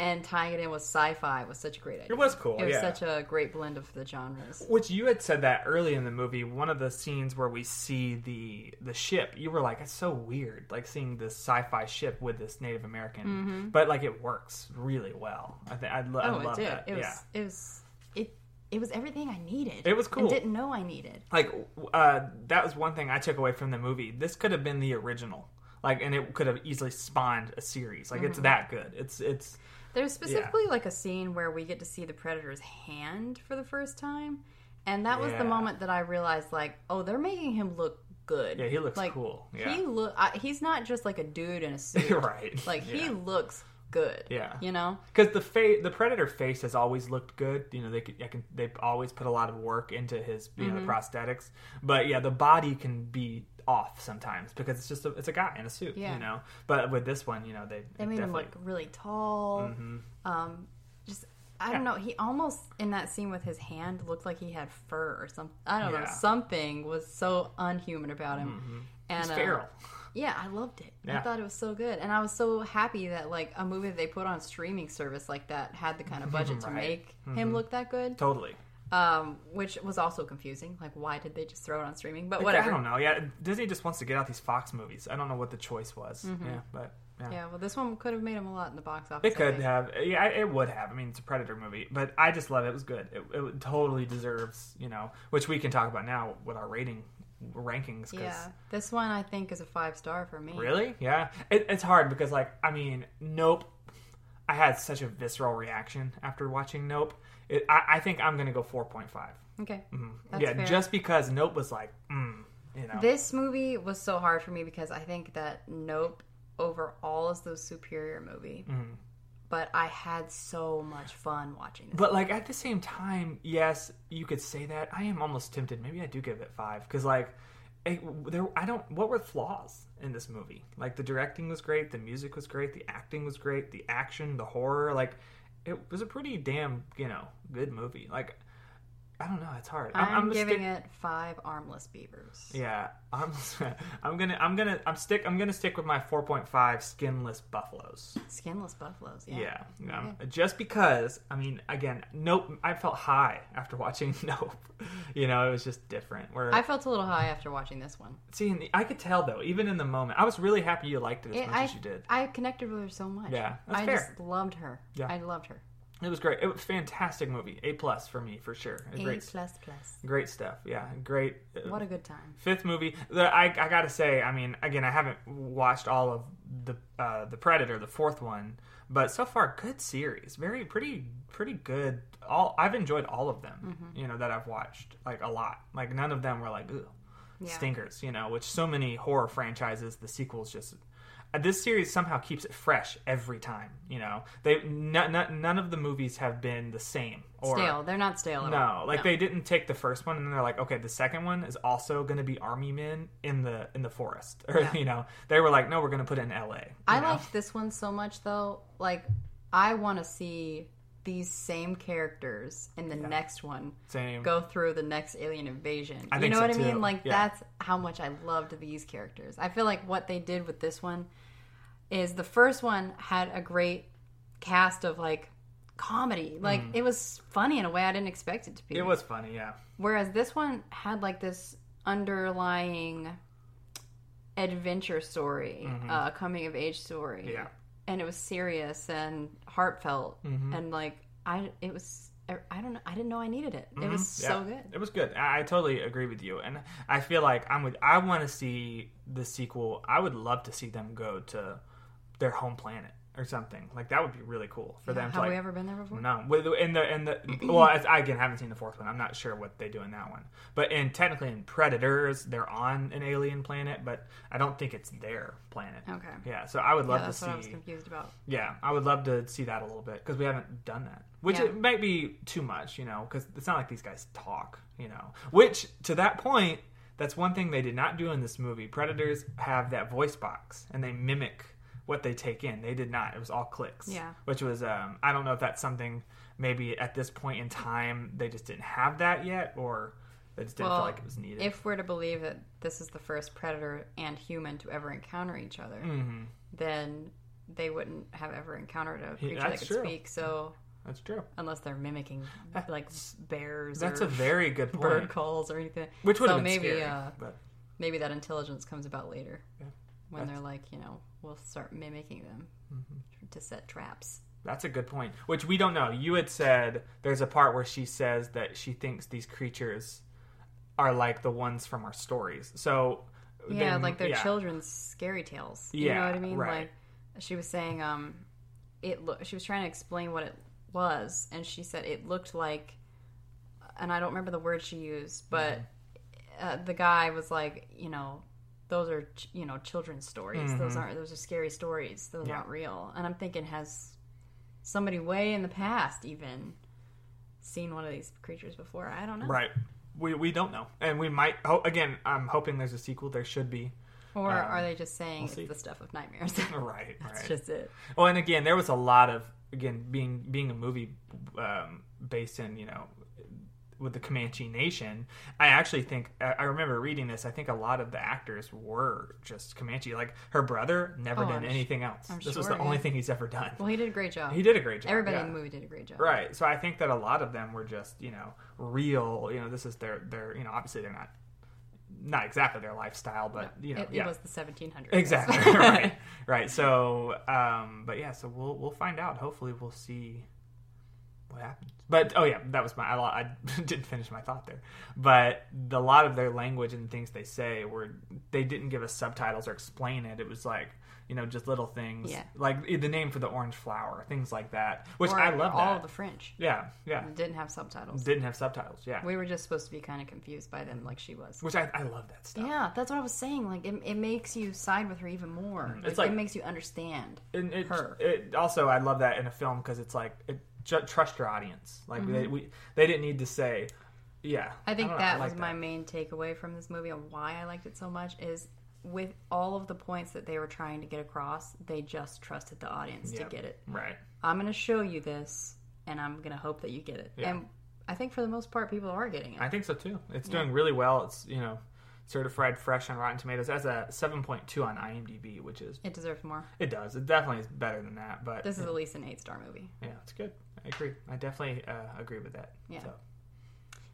and tying it in with sci-fi was such a great idea.
it was cool.
It was
yeah.
such a great blend of the genres.
Which you had said that early in the movie, one of the scenes where we see the the ship, you were like, "It's so weird, like seeing this sci-fi ship with this Native American." But like, it works really well. I think I, lo-
Mm-hmm. Oh,
love
it did.
that.
It was.
yeah,
It was. It. It was everything I needed.
It was cool.
And didn't know I needed.
like uh, that was one thing I took away from the movie. This could have been the original, like, and it could have easily spawned a series. Like,
Mm-hmm.
it's that good. It's it's
There's specifically like a scene where we get to see the predator's hand for the first time, and that was
Yeah.
the moment that I realized, like, oh, they're making him look good.
yeah, he looks
like,
cool. Yeah,
He look. I, he's not just like a dude in a suit. [laughs]
right.
Like he looks good.
Yeah.
You know.
because the fa- the predator face has always looked good. You know, they could, can, they always put a lot of work into his you know
Mm-hmm.
the prosthetics. But yeah, the body can be off sometimes because it's just a, it's a guy in a suit.
Yeah.
You know, but with this one, you know, they
They made him look really tall.
Mhm.
Um, just I don't know. He almost in that scene with his hand looked like he had fur or something. I don't know.
Yeah. Mm-hmm.
Something was so unhuman about him. And
It's
uh, yeah, I loved it. I thought it was so good, and I was so happy that like a movie that they put on streaming service like that had the kind of budget to [laughs] make
Mm-hmm.
him look that good.
Totally.
Um, which was also confusing. Like, why did they just throw it on streaming? But
Like,
whatever.
I don't know. Yeah, Disney just wants to get out these Fox movies. I don't know what the choice was. Yeah, but yeah.
Mm-hmm. Yeah, well, this one could have made him a lot in the box office.
It could
think.
have, yeah, it would have. I mean, it's a Predator movie, but I just love it. It was good. It, it totally deserves, you know, which we can talk about now. with our rating rankings. 'cause-
Yeah, this one I think is a five star for me.
Really? Yeah. It, it's hard because, like, I mean, Nope. I had such a visceral reaction after watching Nope. It, I, I think I'm gonna go 4.5.
Okay,
Mm-hmm. yeah,
fair.
just because Nope was like, mm, you know.
this movie was so hard for me because I think that Nope overall is the superior movie.
Mm-hmm.
But I had so much fun watching this.
But like at the same time, yes, you could say that. I am almost tempted. Maybe I do give it five because like it, there, I don't. What were the flaws in this movie? Like the directing was great, the music was great, the acting was great, the action, the horror. Like it was a pretty damn you know good movie. Like I don't know. It's hard.
I'm,
gonna
giving
stick-
it five armless beavers.
Yeah, I'm. [laughs] I'm gonna. I'm gonna. I'm stick. I'm gonna stick with my 4.5 skinless buffaloes.
Skinless buffaloes. Yeah.
Yeah, yeah. Just because, I mean, again, Nope. I felt high after [laughs] watching Nope. You know, it was just different. Where
I felt a little high after watching this one.
see, I could tell though, even in the moment, I was really happy you liked it as
It-
much
I,
as you did.
I connected with her so much.
Yeah, that's
I
fair.
just loved her.
Yeah.
I loved her.
It was great. It was a fantastic movie. A plus for me for sure.
A
Great,
plus plus.
great stuff. Yeah, great. uh,
What a good time.
fifth movie the, I, I gotta say i mean again i haven't watched all of the uh, the predator the fourth one but so far good series very pretty pretty good all i've enjoyed all of them
Mm-hmm.
you know that i've watched like a lot like none of them were like Ugh,
Yeah.
stinkers you know which so many horror franchises the sequels just this series somehow keeps it fresh every time you know they n- n- none of the movies have been the same or
Stale. They're not stale at
no,
all.
like they didn't take the first one and then they're like, okay, the second one is also going to be army men in the in the forest, [laughs] or
Yeah.
you know, they were like, no, we're going to put it in L.A.
I
know?
liked this one so much though. Like, I want to see these same characters in the next one
same.
go through the next alien invasion.
I
you know
so,
what I mean?
too.
Like
Yeah.
that's how much I loved these characters. I feel like what they did with this one is the first one had a great cast of like comedy. Like it was funny in a way I didn't expect it to be.
Mm. It was funny, yeah.
Whereas this one had like this underlying adventure story, uh, coming of age story.
Mm-hmm. Yeah.
And it was serious and heartfelt
Mm-hmm.
and like I it was I don't know I didn't know I needed it. It was so
Mm-hmm.
Good.
It was good. I, I totally agree with you, and I feel like I'm with. I want to see the sequel. I would love to see them go to their home planet or something. Like that would be really cool for them.
Have
to, like,
we ever been there before?
No, with in the in the [clears throat] well, as, I again haven't seen the fourth one. I'm not sure what they do in that one. But in technically in Predators, they're on an alien planet, but I don't think it's their planet.
Okay.
Yeah, so I would
Yeah,
love to
that's what I was confused about.
Yeah, I would love to see that a little bit because we haven't done that. Which
Yeah.
it might be too much, you know, because it's not like these guys talk, you know. Which to that point, that's one thing they did not do in this movie. Predators have that voice box and they mimic what they take in. They did not. It was all clicks.
Yeah.
Which was um I don't know if that's something maybe at this point in time they just didn't have that yet or they just didn't
Well,
feel like it was needed.
If we're to believe that this is the first predator and human to ever encounter each other,
hmm
then they wouldn't have ever encountered a creature
that's
that could
true.
speak. So
That's true.
unless they're mimicking like bears
That's
or
a very good [laughs] point.
bird calls or anything,
Which would
so maybe
scary.
uh,
but
maybe that intelligence comes about later
Yeah.
When
That's-
they're like you know we'll start mimicking them
Mm-hmm.
to set traps.
That's a good point. Which we don't know. You had said there's a part where she says that she thinks these creatures are like the ones from our stories. So
Yeah,
then-
like they're
yeah.
children's scary tales. You
Yeah,
know what I mean?
right.
Like she was saying, um, it look. She was trying to explain what it was, and she said it looked like, and I don't remember the word she used, but
Mm-hmm.
uh, the guy was like, you know, those are ch- you know children's stories. Those
Mhm.
aren't. Those are scary stories. Those
Yeah.
aren't real. And I'm thinking, has somebody way in the past even seen one of these creatures before? I don't know.
Right. We we don't know, and we might. Oh, again, I'm hoping there's a sequel. There should be.
Or
Um,
are they just saying
we'll
it's the stuff of nightmares?
Right. [laughs]
That's
right. [laughs]
just it.
Well, and again, there was a lot of again being being a movie um, based in you know with the Comanche Nation. I actually think I remember reading this. I think a lot of the actors were just Comanche. Like her brother never
Oh,
done
I'm
anything else.
I'm
this was
sure,
the only thing he's ever done.
Well, he did a great job.
He did a great job.
Everybody
yeah.
in the movie did a great job.
Right. So I think that a lot of them were just, you know, real, you know, this is their their, you know, obviously they're not not exactly their lifestyle, but you know,
it,
yeah.
it was the 1700s.
exactly. [laughs] right. Right. So um but yeah, so we'll we'll find out. Hopefully we'll see what happened? But oh yeah, that was my. I, I [laughs] didn't finish my thought there. But the, a lot of their language and things they say were they didn't give us subtitles or explain it. It was like you know just little things,
Yeah.
like eh, the name for the orange flower, things like that. Which
Or
I love.
all
that.
the French.
yeah, yeah.
Didn't have subtitles.
Didn't have subtitles. Yeah,
We were just supposed to be kind of confused by them, like she was.
which I, I love that stuff.
Yeah, that's what I was saying. Like, it, it makes you side with her even more.
Mm, it's
Like,
like-
it makes you understand.
And it,
her.
it also I love that in a film because it's like it, ju- trust your audience. Like they we they didn't need to say, yeah.
Mm-hmm. I think
know,
that
like
was my main takeaway from this movie and why I liked it so much is with all of the points that they were trying to get across, they just trusted the audience
Yep.
to get it.
right.
I'm going to show you this, and I'm going to hope that you get it.
Yeah.
And I think for the most part, people are getting it.
I think so too. It's doing really well. It's you know certified fresh on Rotten Tomatoes. as a seven point two on IMDb, which is
it deserves more.
it does. It definitely is better than that. But
This is at least an eight star movie.
yeah, it's good. I agree. I definitely uh, agree with that.
Yeah.
So,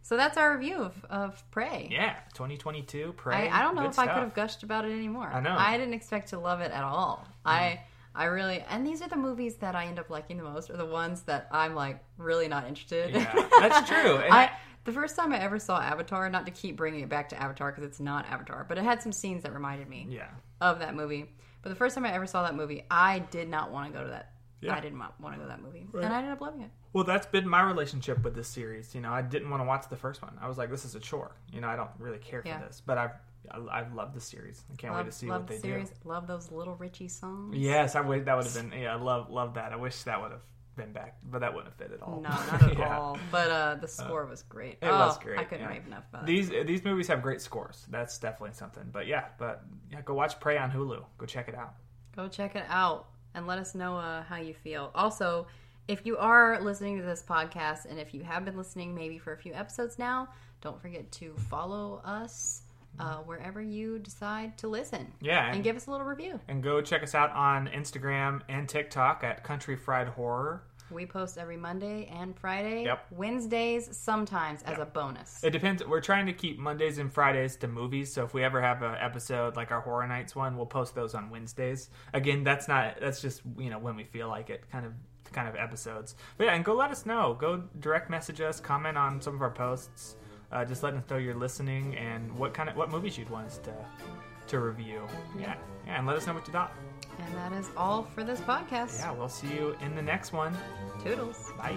So that's our review of, of Prey.
yeah. Twenty twenty two. Prey.
I, I don't know
good
if I could have gushed about it anymore.
I know. Mm.
I didn't expect to love it at all. I I really and these are the movies that I end up liking the most, or the ones that I'm like really not interested. in.
Yeah, that's true. [laughs] And
I the first time I ever saw Avatar, not to keep bringing it back to Avatar because it's not Avatar, but it had some scenes that reminded me
yeah.
of that movie. But the first time I ever saw that movie, I did not want to go to that.
Yeah.
I didn't want to go to that movie, and I ended up loving it.
Well, that's been my relationship with this series. You know, I didn't want to watch the first one. I was like, this is a chore. You know, I don't really care
Yeah.
for this, but I've I- I've loved the series. I can't
Love,
wait to see
love
what
the
they
series.
do.
Love those little Richie songs.
Yes, I wish that would have been. Yeah, I love love that. I wish that would have been back, but that wouldn't have fit at all.
No, [laughs] not at
Yeah.
all. But uh, the score was great.
It
oh,
was great.
I couldn't
yeah.
rave enough about it.
These these movies have great scores. That's definitely something. But yeah, but yeah, go watch Prey on Hulu. Go check it out.
Go check it out and let us know uh, how you feel. Also, if you are listening to this podcast and if you have been listening maybe for a few episodes now, don't forget to follow us uh, wherever you decide to listen.
Yeah,
And
and,
give us a little review.
and go check us out on Instagram and TikTok at Country Fried Horror.
We post every Monday and Friday.
Yep.
Wednesdays sometimes as a bonus.
It depends. We're trying to keep Mondays and Fridays to movies. So if we ever have an episode like our Horror Nights one, we'll post those on Wednesdays. Again, that's not. That's just you know when we feel like it, kind of kind of episodes. But yeah, and go let us know. Go direct message us, comment on some of our posts. Uh, just let us know you're listening and what kind of what movies you'd want us to to review. Yeah, yeah, and let us know what you thought.
And that is all for this podcast.
Yeah, we'll see you in the next one.
Toodles.
Bye.